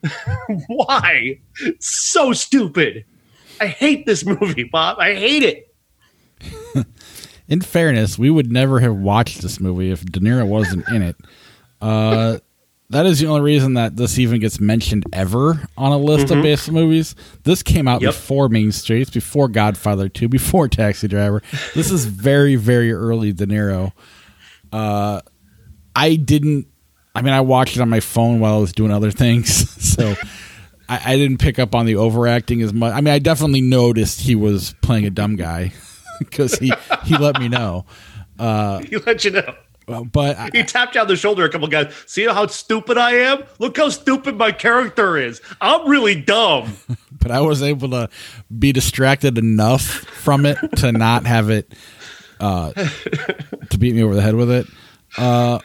B: Why? So stupid. I hate this movie, Bob. I hate it.
A: in fairness, we would never have watched this movie if De Niro wasn't in it. Uh, that is the only reason that this even gets mentioned ever on a list mm-hmm. of best movies. This came out yep. before Mean Streets, before Godfather 2, before Taxi Driver. This is very, very early De Niro. Uh, I didn't, I mean, I watched it on my phone while I was doing other things. So I, I didn't pick up on the overacting as much. I mean, I definitely noticed he was playing a dumb guy because he, he let me know.
B: Uh, he let you know
A: but I,
B: he tapped down the shoulder a couple guys. See how stupid I am? Look how stupid my character is. I'm really dumb.
A: but I was able to be distracted enough from it to not have it uh, to beat me over the head with it. Uh,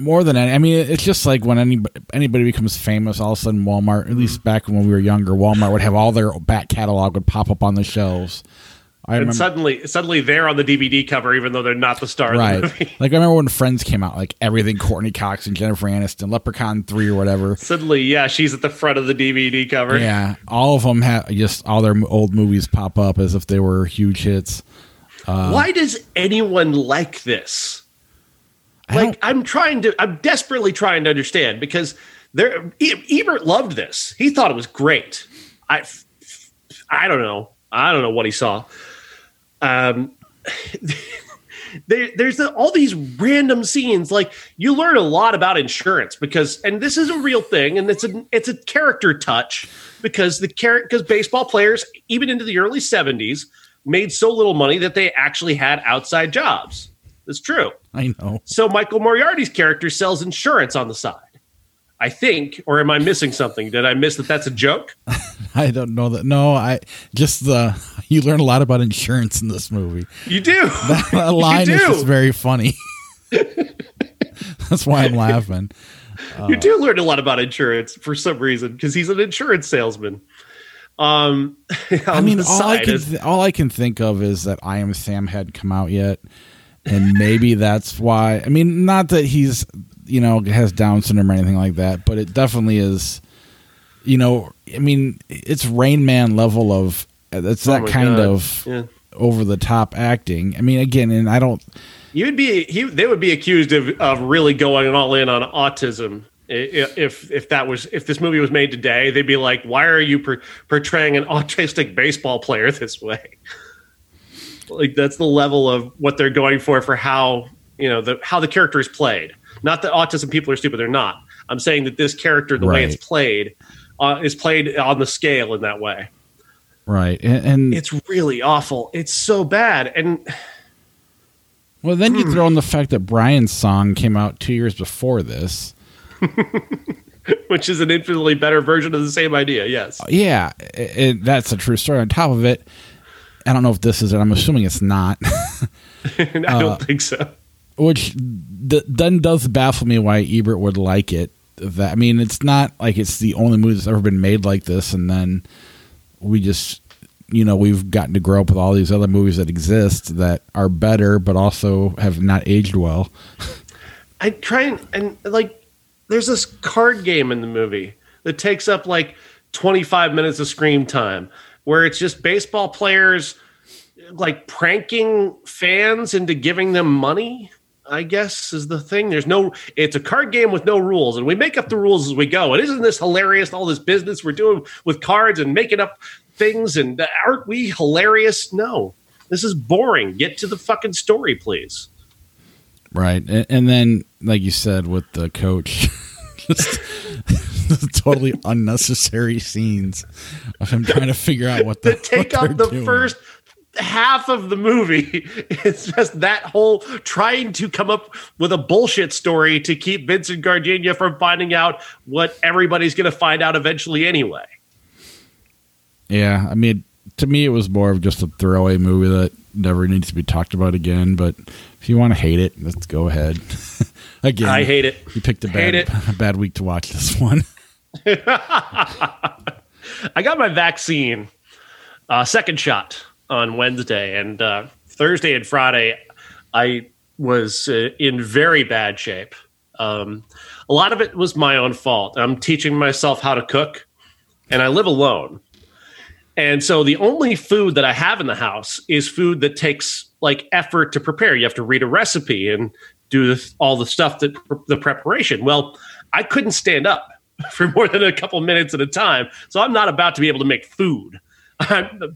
A: more than any, I mean, it's just like when anybody, anybody becomes famous, all of a sudden Walmart, at least back when we were younger, Walmart would have all their back catalog would pop up on the shelves.
B: I and remember, suddenly, suddenly they're on the DVD cover, even though they're not the star. Right. The
A: like I remember when Friends came out, like everything Courteney Cox and Jennifer Aniston, Leprechaun Three or whatever.
B: Suddenly, yeah, she's at the front of the DVD cover.
A: Yeah, all of them have just all their old movies pop up as if they were huge hits.
B: Uh, Why does anyone like this? Like I'm trying to, I'm desperately trying to understand because there, Ebert loved this. He thought it was great. I, I don't know. I don't know what he saw um, there, there's all these random scenes. Like you learn a lot about insurance because, and this is a real thing, and it's a it's a character touch because the character because baseball players even into the early '70s made so little money that they actually had outside jobs. That's true.
A: I know.
B: So Michael Moriarty's character sells insurance on the side. I think, or am I missing something? Did I miss that? That's a joke.
A: I don't know that. No, I just the you learn a lot about insurance in this movie.
B: You do.
A: That, that line is just very funny. That's why I'm laughing.
B: You uh, do learn a lot about insurance for some reason because he's an insurance salesman. Um,
A: I mean, all I can th- all I can think of is that I Am Sam hadn't come out yet, and maybe that's why. I mean, not that he's you know has Down syndrome or anything like that, but it definitely is. You know, I mean, it's Rain Man level of it's that oh kind God. of yeah. over the top acting. I mean, again, and I don't.
B: You'd be he. They would be accused of, of really going all in on autism if if that was if this movie was made today. They'd be like, "Why are you per, portraying an autistic baseball player this way?" Like that's the level of what they're going for for how you know the how the character is played. Not that autism people are stupid; they're not. I'm saying that this character, the right. way it's played, uh, is played on the scale in that way.
A: Right, and, and
B: it's really awful. It's so bad, and
A: well, then you hmm. throw in the fact that Brian's song came out two years before this.
B: Which is an infinitely better version of the same idea, yes.
A: Yeah, it, it, that's a true story. On top of it, I don't know if this is it. I'm assuming it's not.
B: I don't uh, think so.
A: Which th- then does baffle me why Ebert would like it. That I mean, it's not like it's the only movie that's ever been made like this, and then we just you know we've gotten to grow up with all these other movies that exist that are better but also have not aged well
B: i try and, and like there's this card game in the movie that takes up like 25 minutes of screen time where it's just baseball players like pranking fans into giving them money I guess is the thing. There's no, it's a card game with no rules, and we make up the rules as we go. And isn't this hilarious? All this business we're doing with cards and making up things and aren't we hilarious? No, this is boring. Get to the fucking story, please.
A: Right, and, and then like you said with the coach, just totally unnecessary scenes of him trying to figure out what the
B: take up the doing. first half of the movie it's just that whole trying to come up with a bullshit story to keep Vincent Gardenia from finding out what everybody's going to find out eventually anyway.
A: Yeah, I mean, to me, it was more of just a throwaway movie that never needs to be talked about again. But if you want to hate it, let's go ahead. again,
B: I hate it.
A: You picked a bad, a bad week to watch this one.
B: I got my vaccine, uh, second shot on Wednesday, and uh, Thursday and Friday, I was uh, in very bad shape. Um, a lot of it was my own fault. I'm teaching myself how to cook, and I live alone. And so the only food that I have in the house is food that takes like effort to prepare. You have to read a recipe and do the, all the stuff that the preparation. Well, I couldn't stand up for more than a couple minutes at a time. So I'm not about to be able to make food.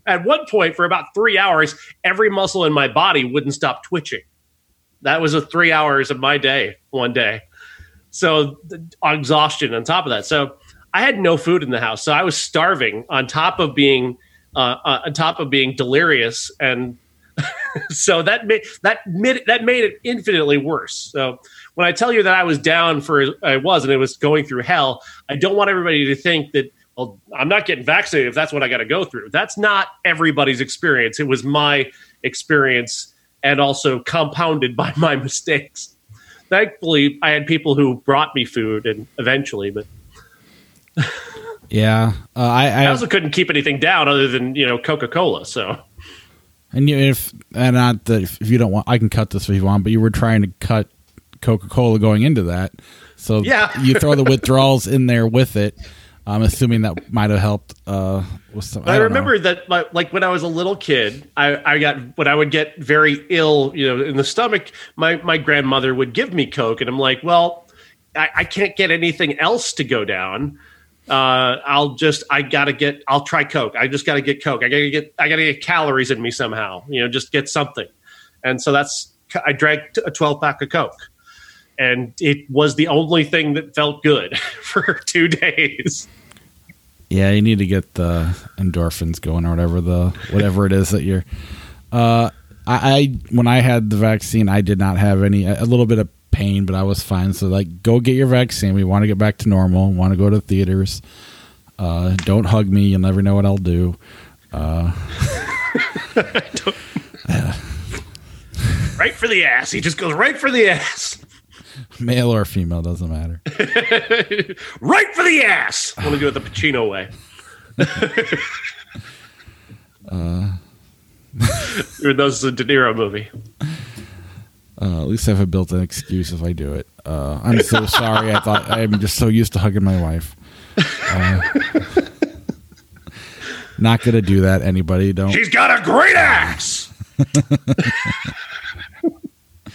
B: at one point, for about three hours, every muscle in my body wouldn't stop twitching. That was a three hours of my day one day. So exhaustion on top of that. So I had no food in the house, so I was starving on top of being uh, uh, on top of being delirious, and so that made that made that made it infinitely worse. So when I tell you that I was down for I was and it was going through hell, I don't want everybody to think that well I'm not getting vaccinated if that's what I got to go through. That's not everybody's experience. It was my experience and also compounded by my mistakes. Thankfully, I had people who brought me food and eventually, but
A: yeah, uh, I, I,
B: I also couldn't keep anything down other than you know Coca Cola. So,
A: and you, if and not that if you don't want, I can cut this if you want, but you were trying to cut Coca Cola going into that, so
B: yeah,
A: you throw the withdrawals in there with it. I'm assuming that might have helped. Uh, with some,
B: I, I remember know. that, like, like, when I was a little kid, I, I got when I would get very ill, you know, in the stomach. My my grandmother would give me Coke, and I'm like, well, I, I can't get anything else to go down uh, I'll just I gotta get I'll try Coke. I just gotta get Coke. I gotta get I gotta get calories in me somehow. You know, just get something. And so that's I drank a 12 pack of Coke, and it was the only thing that felt good for two days.
A: Yeah, you need to get the endorphins going or whatever the whatever it is that you're. Uh, I, I when I had the vaccine, I did not have any a little bit of pain, but I was fine. So like, go get your vaccine. We want to get back to normal. Want to go to theaters. Uh, don't hug me. You'll never know what I'll do. Uh,
B: right for the ass. He just goes right for the ass.
A: Male or female doesn't matter.
B: right for the ass. I want to do it the Pacino way. uh, this a De Niro movie.
A: Uh, at least I have a built-in excuse if I do it. Uh, I'm so sorry. I thought I'm just so used to hugging my wife. Uh, not gonna do that. Anybody don't.
B: She's got a great ass.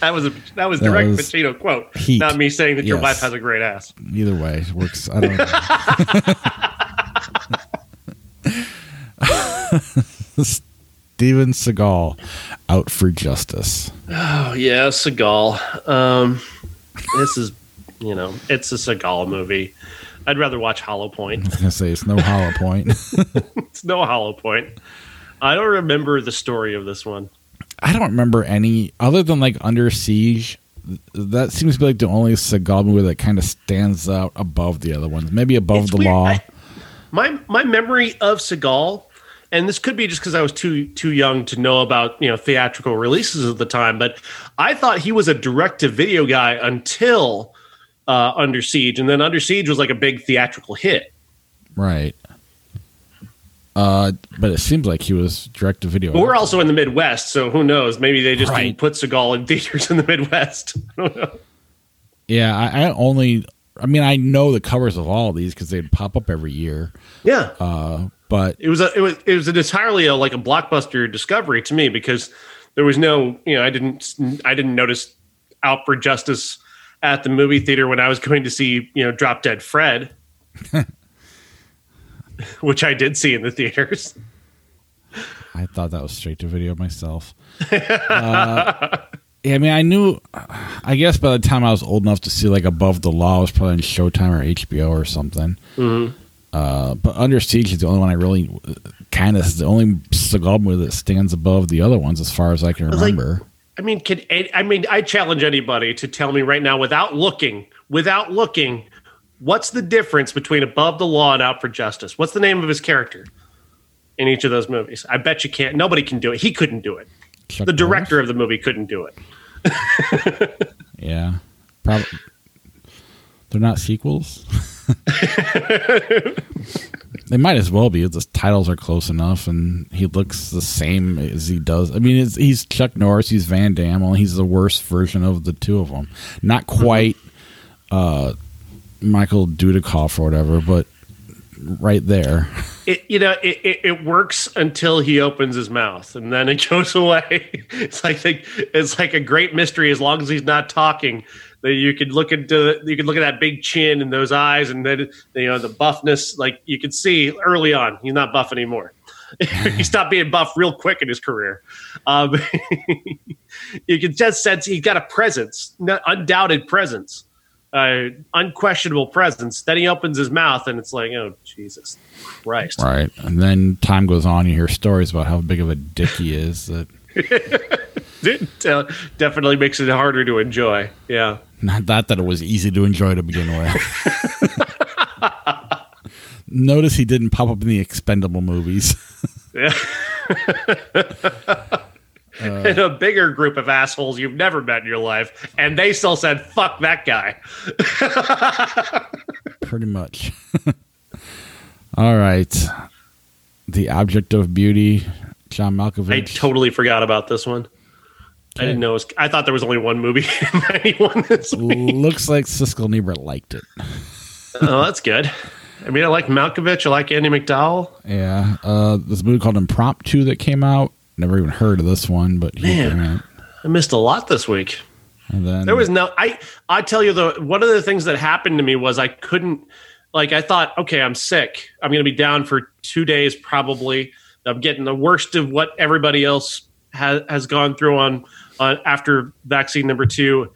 B: that was a that was
A: That
B: direct
A: was
B: Pacino quote,
A: heat.
B: not me saying that your
A: Yes.
B: wife has a great ass.
A: Either way, it works. I don't know. Steven Seagal out for justice.
B: Oh yeah, Seagal. Um, this is you know it's a Seagal movie. I'd rather watch Hollow Point.
A: I was gonna say it's no hollow point.
B: It's no Hollow Point. I don't remember the story of this one.
A: I don't remember any other than like Under Siege. That seems to be like the only Seagal movie that kind of stands out above the other ones. Maybe above
B: It's
A: the
B: weird.
A: law.
B: I- my my memory of Seagal, and this could be just because I was too too young to know about you know theatrical releases at the time, but I thought he was a direct to video guy until uh, Under Siege, and then Under Siege was like a big theatrical hit.
A: right. Uh, but it seems like he was direct to video.
B: We're also in the Midwest, so who knows? Maybe they just
A: Right.
B: didn't put Seagal in theaters in the Midwest. I don't know.
A: yeah, I, I only. I mean, I know the covers of all of these because they'd pop up every year.
B: Yeah,
A: Uh, but
B: it was a it was it was an entirely a, like a blockbuster discovery to me because there was no you know I didn't I didn't notice Out for Justice at the movie theater when I was going to see you know Drop Dead Fred, which I did see in the theaters.
A: I thought that was straight to video myself. uh, yeah, I mean, I knew. I guess by the time I was old enough to see like Above the Law, it was probably on Showtime or HBO or something.
B: Mm-hmm.
A: Uh, but Under Siege is the only one I really kind of the only Seagal movie that stands above the other ones as far as I can
B: like-
A: remember.
B: I mean, can I mean I challenge anybody to tell me right now without looking, without looking, what's the difference between Above the Law and Out for Justice? What's the name of his character in each of those movies? I bet you can't. Nobody can do it. He couldn't do it.
A: Chuck
B: The
A: Norris?
B: director of the movie couldn't do it.
A: Yeah, probably. They're not sequels. they might as well be. The titles are close enough, and he looks the same as he does. I mean, it's, he's Chuck Norris. He's Van Damme. Only he's the worst version of the two of them. Not quite uh, Michael Dudikoff or whatever, but right there.
B: It you know it, it, it works until he opens his mouth and then it goes away. It's like it's like a great mystery as long as he's not talking. That you could look into you could look at that big chin and those eyes and then you know the buffness. Like you could see early on, he's not buff anymore. he stopped being buff real quick in his career. Um, you can just sense he's got a presence, undoubted presence, uh, unquestionable presence. Then he opens his mouth and it's like, oh Jesus Christ!
A: Right, and then time goes on. You hear stories about how big of a dick he is. That
B: uh, definitely makes it harder to enjoy. Yeah.
A: Not that that it was easy to enjoy to begin with. Notice he didn't pop up in the expendable movies.
B: Yeah. and a bigger group of assholes you've never met in your life, and they still said, fuck that guy.
A: Pretty much. All right. The object of beauty, John Malkovich.
B: I totally forgot about this one. I didn't know. It was, I thought there was only one movie in 91 this week.
A: Looks like Siskel and Ebert liked it.
B: Oh, that's good. I mean, I like Malkovich. I like Andie MacDowell.
A: Yeah. Uh, this movie called Impromptu that came out. Never even heard of this one, but
B: Man. I missed a lot this week.
A: And then
B: There was no I I tell you though one of the things that happened to me was I couldn't like I thought okay I'm sick. I'm going to be down for 2 days probably. I'm getting the worst of what everybody else has has gone through on on after vaccine number 2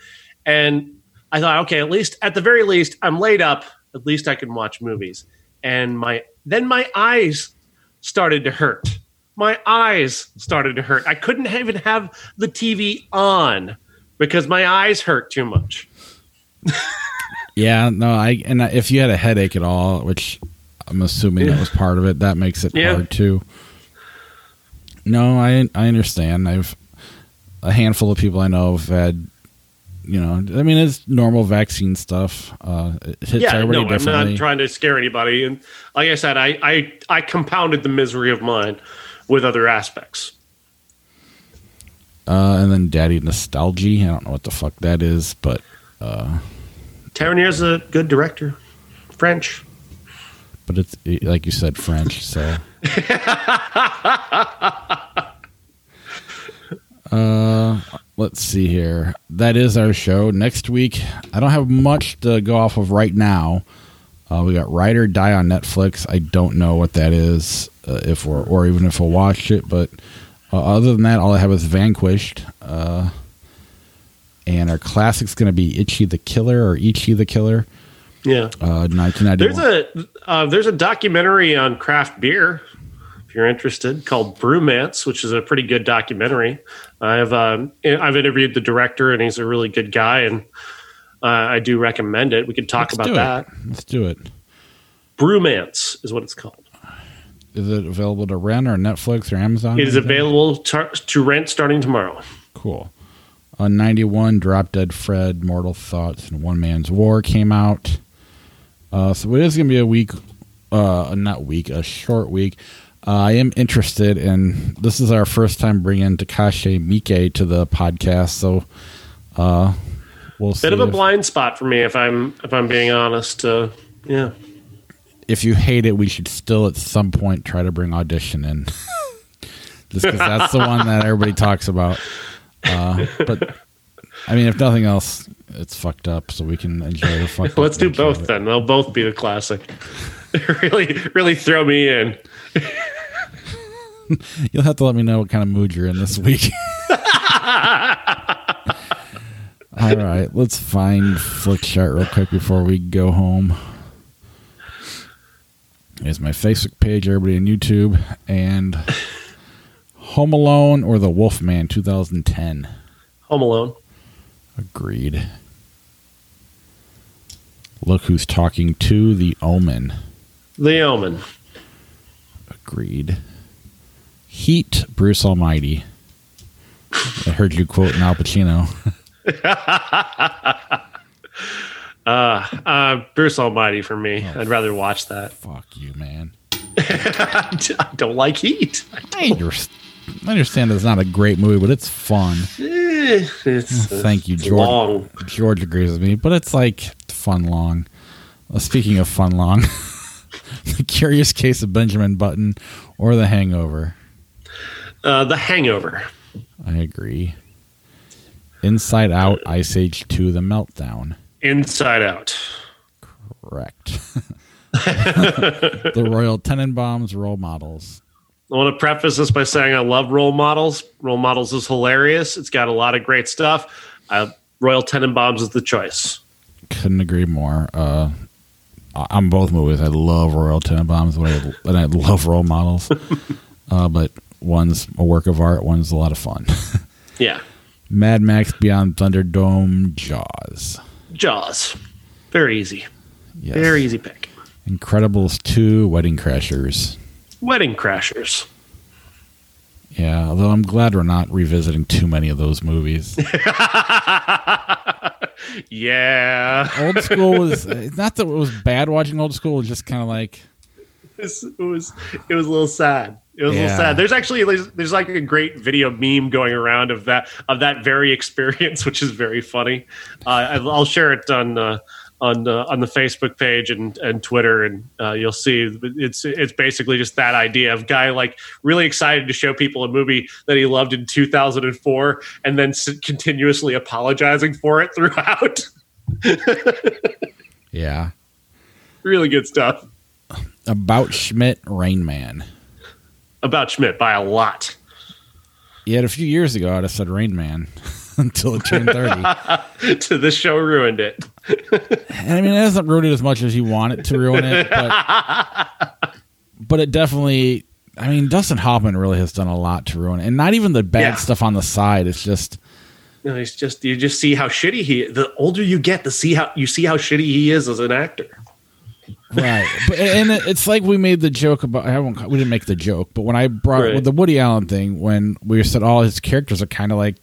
B: and I thought okay at least at the very least I'm laid up. At least I can watch movies. And my then my eyes started to hurt my eyes started to hurt I couldn't even have the TV on because my eyes hurt too much.
A: Yeah, no, I and if you had a headache at all, which I'm assuming that was part of it, that makes it
B: Yeah.
A: hard too. No, I I understand. I've a handful of people I know have had, you know, I mean, it's normal vaccine stuff. Uh, it hits
B: Yeah,
A: everybody
B: no, I'm not trying to scare anybody. And like I said, I, I I compounded the misery of mine with other aspects.
A: uh, and then Daddy Nostalgia. I don't know what the fuck that is, but uh,
B: a good director, French.
A: but it's like you said, French. So let's see here. That is our show. Next week, I don't have much to go off of right now. Uh, we got Ride or Die on Netflix. I don't know what that is, uh, if we're or even if we'll watch it. But uh, other than that, all I have is Vanquished. Uh, and our classic's going to be Itchy the Killer or Ichi the Killer.
B: Yeah.
A: Uh, 1991.
B: There's a uh, there's a documentary on craft beer if you're interested called Brewmance, which is a pretty good documentary. I've um, I've interviewed the director and he's a really good guy and uh, I do recommend it. We could talk
A: Let's
B: about that.
A: Let's do it.
B: Brewmance is what it's called.
A: Is it available to rent or Netflix or Amazon?
B: It is available to, to rent starting tomorrow.
A: Cool. On 91, Drop Dead Fred, Mortal Thoughts, and One Man's War came out. Uh, so it is going to be a week, uh, not week, a short week. Uh, I am interested in, this is our first time bringing Takashi Miike to the podcast, so uh, we'll see.
B: Bit of a
A: if-
B: blind spot for me if I'm if I'm being honest. Uh, yeah.
A: If you hate it, we should still at some point try to bring audition in, just because that's the one that everybody talks about. Uh, but I mean, if nothing else, it's fucked up, so we can enjoy the fuck.
B: Let's do both then. They'll both be the classic. really, really throw me in.
A: You'll have to let me know what kind of mood you're in this week. All right, let's find Flickchart real quick before we go home. Here's my Facebook page, everybody on YouTube, and Home Alone or The Wolfman 2010.
B: Home Alone.
A: Agreed. Look who's talking to the Omen.
B: The Omen.
A: Agreed. Heat, Bruce Almighty. I heard you quoting Al Pacino.
B: Uh, uh, Bruce Almighty for me. I'd rather watch that.
A: Fuck you, man.
B: I don't like Heat.
A: I understand, I understand it's not a great movie, but it's fun.
B: Eh, it's,
A: Thank you, George.
B: long.
A: George agrees with me, but it's like fun long. Uh, speaking of fun long, The Curious Case of Benjamin Button or The Hangover.
B: Uh, the Hangover.
A: I agree. Inside Out, Ice Age 2, The Meltdown.
B: Inside Out.
A: Correct. the Royal Tenenbaums role models.
B: I want to preface this by saying I love role models. Role models is hilarious. It's got a lot of great stuff. Uh, Royal Tenenbaums is the choice.
A: Couldn't agree more. Uh, I'm both movies. I love Royal Tenenbaums but I- and I love role models. uh, but one's a work of art, one's a lot of fun.
B: Yeah.
A: Mad Max Beyond Thunderdome, Jaws.
B: Jaws. Very easy.
A: Yes.
B: Very easy pick.
A: Incredibles 2, Wedding Crashers.
B: Wedding Crashers.
A: Yeah, although I'm glad we're not revisiting too many of those movies.
B: Yeah.
A: old school was uh, not that it was bad watching old school, it was just kind of like
B: it was it was a little sad. It was a little sad. There's actually there's, there's like a great video meme going around of that of that very experience, which is very funny. Uh, I'll share it on uh, on uh, on the Facebook page and and Twitter, and uh, you'll see it's it's basically just that idea of guy like really excited to show people a movie that he loved in 2004, and then s- continuously apologizing for it throughout.
A: yeah.
B: really good stuff
A: About Schmidt, Rain Man.
B: About Schmidt by a lot.
A: Yet a few years ago, I'd have said Rain Man until it turned 30.
B: to this show ruined it.
A: and I mean, it hasn't ruined it as much as you want it to ruin it, but, but it definitely, I mean, Dustin Hoffman really has done a lot to ruin it. And not even the bad
B: Yeah.
A: stuff on the side. It's just,
B: No, he's just you just see how shitty he. The older you get, the see how you see how shitty he is as an actor.
A: Right. But, and it- it's like we made the joke about, I won't, we didn't make the joke, but when I brought
B: Right.
A: with the Woody Allen thing, when we said all his characters are kind of like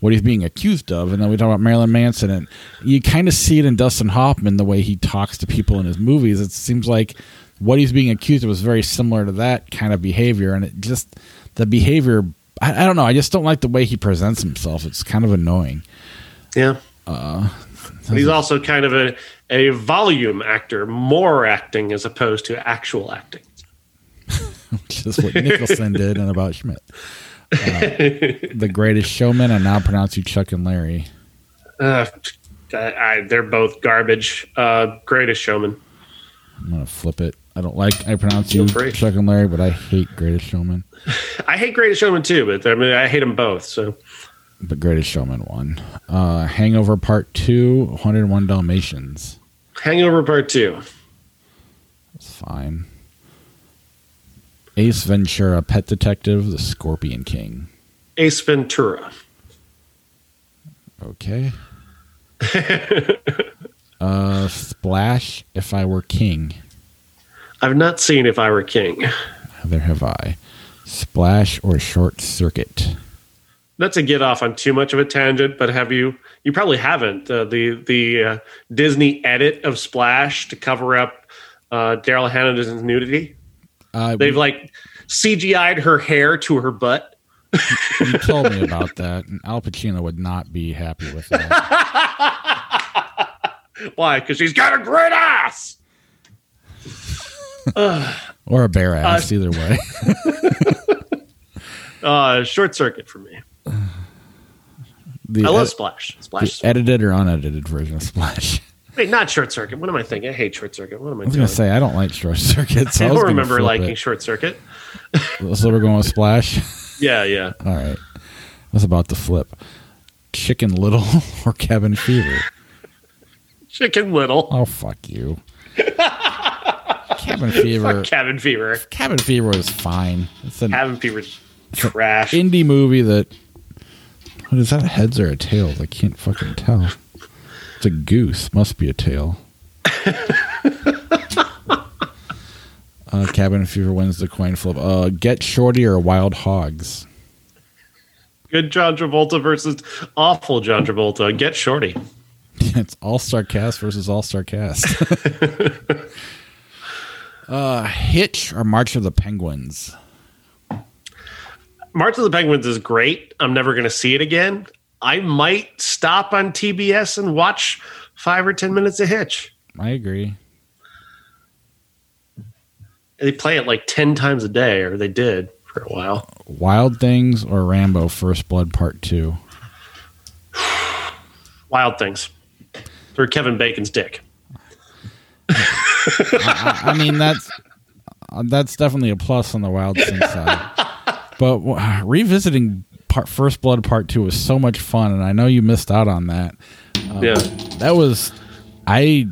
A: what he's being accused of, and then we talk about Marilyn Manson, and you kind of see it in Dustin Hoffman, the way he talks to people in his movies. It seems like what he's being accused of is very similar to that kind of behavior, and it just, the behavior, I, I don't know, I just don't like the way he presents himself. It's kind of annoying.
B: Yeah. Uh, but he's also kind of a, a volume actor, more acting as opposed to actual acting.
A: which is what Nicholson did and about Schmidt. The Greatest Showman. I now pronounce you Chuck and Larry.
B: Uh, I, I, they're both garbage. Uh, Greatest Showman.
A: I'm gonna flip it. I don't like I pronounce you
B: free.
A: Chuck and Larry, but I hate Greatest Showman.
B: I hate Greatest Showman too, but I mean I hate them both. So
A: But Greatest Showman won. Uh, Hangover Part Two, 101 Dalmatians.
B: Hangover Part Two.
A: It's fine. Ace Ventura, Pet Detective, The Scorpion King.
B: Ace Ventura.
A: Okay. uh, Splash, If I Were King.
B: I've not seen If I Were King.
A: Neither have I. Splash or Short Circuit.
B: Not to get off on too much of a tangent, but have you? You probably haven't. Uh, the the uh, Disney edit of Splash to cover up uh, Daryl Hannah's nudity.
A: Uh,
B: They've like CGI'd her hair to her butt.
A: you told me about that, and Al Pacino would not be happy with that.
B: Why? Because she's got a great ass.
A: Or a bare ass, either way.
B: Uh, short circuit for me.
A: The
B: I love
A: ed-
B: Splash. Splash.
A: edited or unedited version of Splash.
B: Wait, not short circuit. What am I thinking? I hate short circuit. What am I,
A: I was
B: doing?
A: gonna say I don't like short circuits. So
B: I
A: I,
B: don't remember liking
A: it.
B: short circuit.
A: So we're going with Splash.
B: Yeah, yeah.
A: All right. I was about to flip. Chicken Little or Cabin Fever.
B: Chicken Little.
A: Oh fuck you. Cabin Fever.
B: Fuck Cabin Fever.
A: Cabin Fever was fine. It's an
B: Cabin Fever's trash.
A: indie movie that. What is that? Heads or a tails? I can't fucking tell. It's a goose. Must be a tail. uh, Cabin Fever wins the coin flip. Uh, Get Shorty or Wild Hogs?
B: Good John Travolta versus awful John Travolta. Get Shorty.
A: it's All Star Cast versus All Star Cast. uh, Hitch or March of the Penguins?
B: March of the Penguins is great. I'm never going to see it again. I might stop on TBS and watch five or 10 minutes of Hitch.
A: I agree.
B: They play it like 10 times a day, or they did for a while.
A: Wild Things or Rambo First Blood Part 2?
B: Wild Things. For Kevin Bacon's dick.
A: I, I mean, that's that's definitely a plus on the Wild Things side. But revisiting part, First Blood Part 2 was so much fun, and I know you missed out on that.
B: yeah.
A: That was. I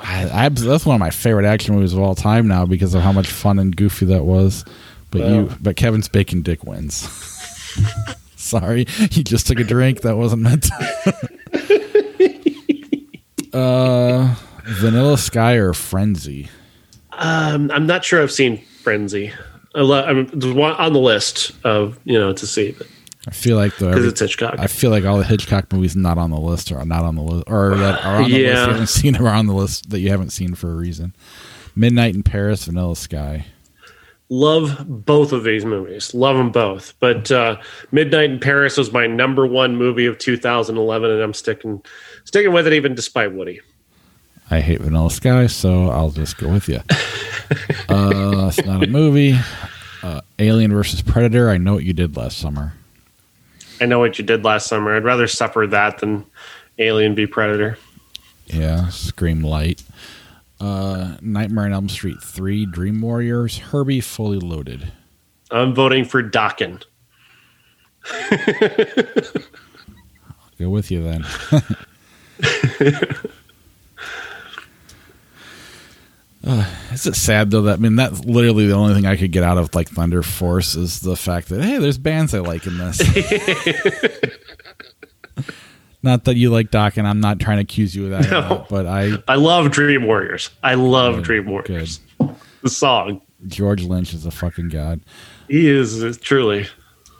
A: I, I that's one of my favorite action movies of all time now because of how much fun and goofy that was. But you, but Kevin's bacon dick wins. Sorry, he just took a drink. That wasn't meant. To. uh, Vanilla Sky or Frenzy?
B: Um, I'm not sure I've seen Frenzy. I'm on the list of, you know, to see
A: I feel like the
B: because it's Hitchcock.
A: I feel like all the Hitchcock movies not on the list are not on the list, or that are on the list you haven't seen or on the list that you haven't seen for a reason. Midnight in Paris, Vanilla Sky.
B: love both of these movies. Love them both. But uh, Midnight in Paris was my number one movie of 2011, and I'm sticking sticking with it even despite Woody.
A: I hate Vanilla Sky, so I'll just go with you. uh, it's not a movie. Uh, Alien versus Predator. I know what you did last summer.
B: I know what you did last summer. I'd rather suffer that than Alien v Predator.
A: Yeah, Scream Light. Uh, Nightmare on Elm Street 3, Dream Warriors, Herbie Fully Loaded.
B: I'm voting for Dokken.
A: Go with you then. Uh, is it sad though that I mean that's literally the only thing I could get out of like Thunder Force is the fact that hey, there's bands I like in this. not that you like Doc, and I'm not trying to accuse you of that,
B: No.
A: not, but I
B: I love Dream Warriors. I love
A: Good,
B: Dream Warriors. The song.
A: George Lynch is a fucking god.
B: He is uh, truly.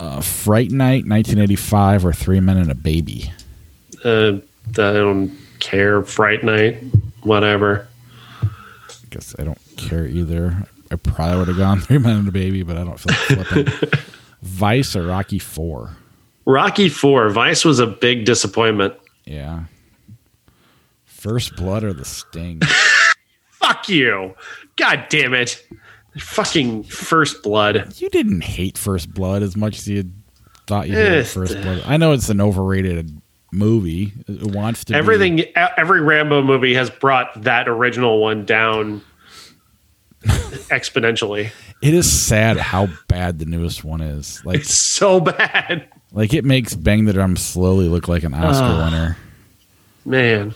A: Uh, Fright Night, 1985, or Three Men and a Baby.
B: Uh, I don't care. Fright Night. Whatever.
A: Guess I don't care either. I probably would have gone Three Men and a Baby, but I don't feel like flipping. Vice or Rocky Four.
B: Rocky Four. Vice was a big disappointment.
A: Yeah. First Blood or The Sting.
B: Fuck you. God damn it. Fucking First Blood.
A: you didn't hate First Blood as much as you thought you
B: Eh,
A: first. Blood. I know it's an overrated movie. It wants to
B: Everything, e- every Rambo movie has brought that original one down exponentially.
A: It is sad how bad the newest one is. Like,
B: It's so bad,
A: like it makes Bang the Drum slowly look like an Oscar
B: Ah.
A: winner.
B: man.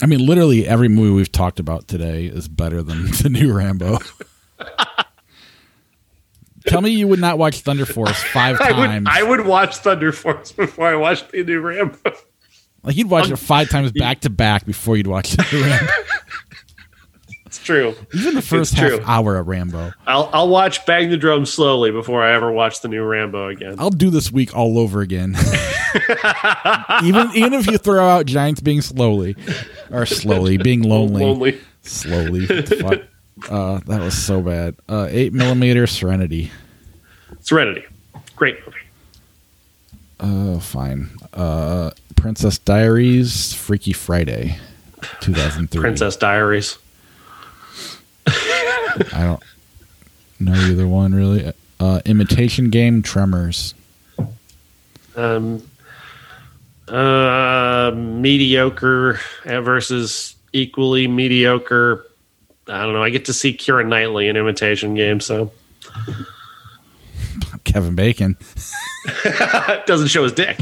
A: I mean, literally every movie we've talked about today is better than the new Rambo. Tell me you would not watch Thunder Force five
B: I
A: times.
B: would, I would watch Thunder Force before I watched the new Rambo.
A: like you'd watch it five times back to back before you'd watch the new Rambo.
B: True.
A: Even the first
B: It's
A: half
B: true.
A: hour of Rambo.
B: I'll I'll watch Bang the Drum slowly before I ever watch the new Rambo again.
A: I'll do this week all over again. even even if you throw out Giants being slowly or slowly being lonely,
B: Lonely.
A: slowly. Fuck? Uh, that was so bad. Uh, Eight millimeter Serenity.
B: Serenity. Great movie.
A: Oh, fine. Uh, Princess Diaries, Freaky Friday, 2003.
B: Princess Diaries.
A: I don't know either one really. Uh, Imitation Game, Tremors.
B: Um, uh, mediocre versus equally mediocre. I don't know. I get to see Keira Knightley in Imitation Game, so
A: Kevin Bacon.
B: doesn't show his dick.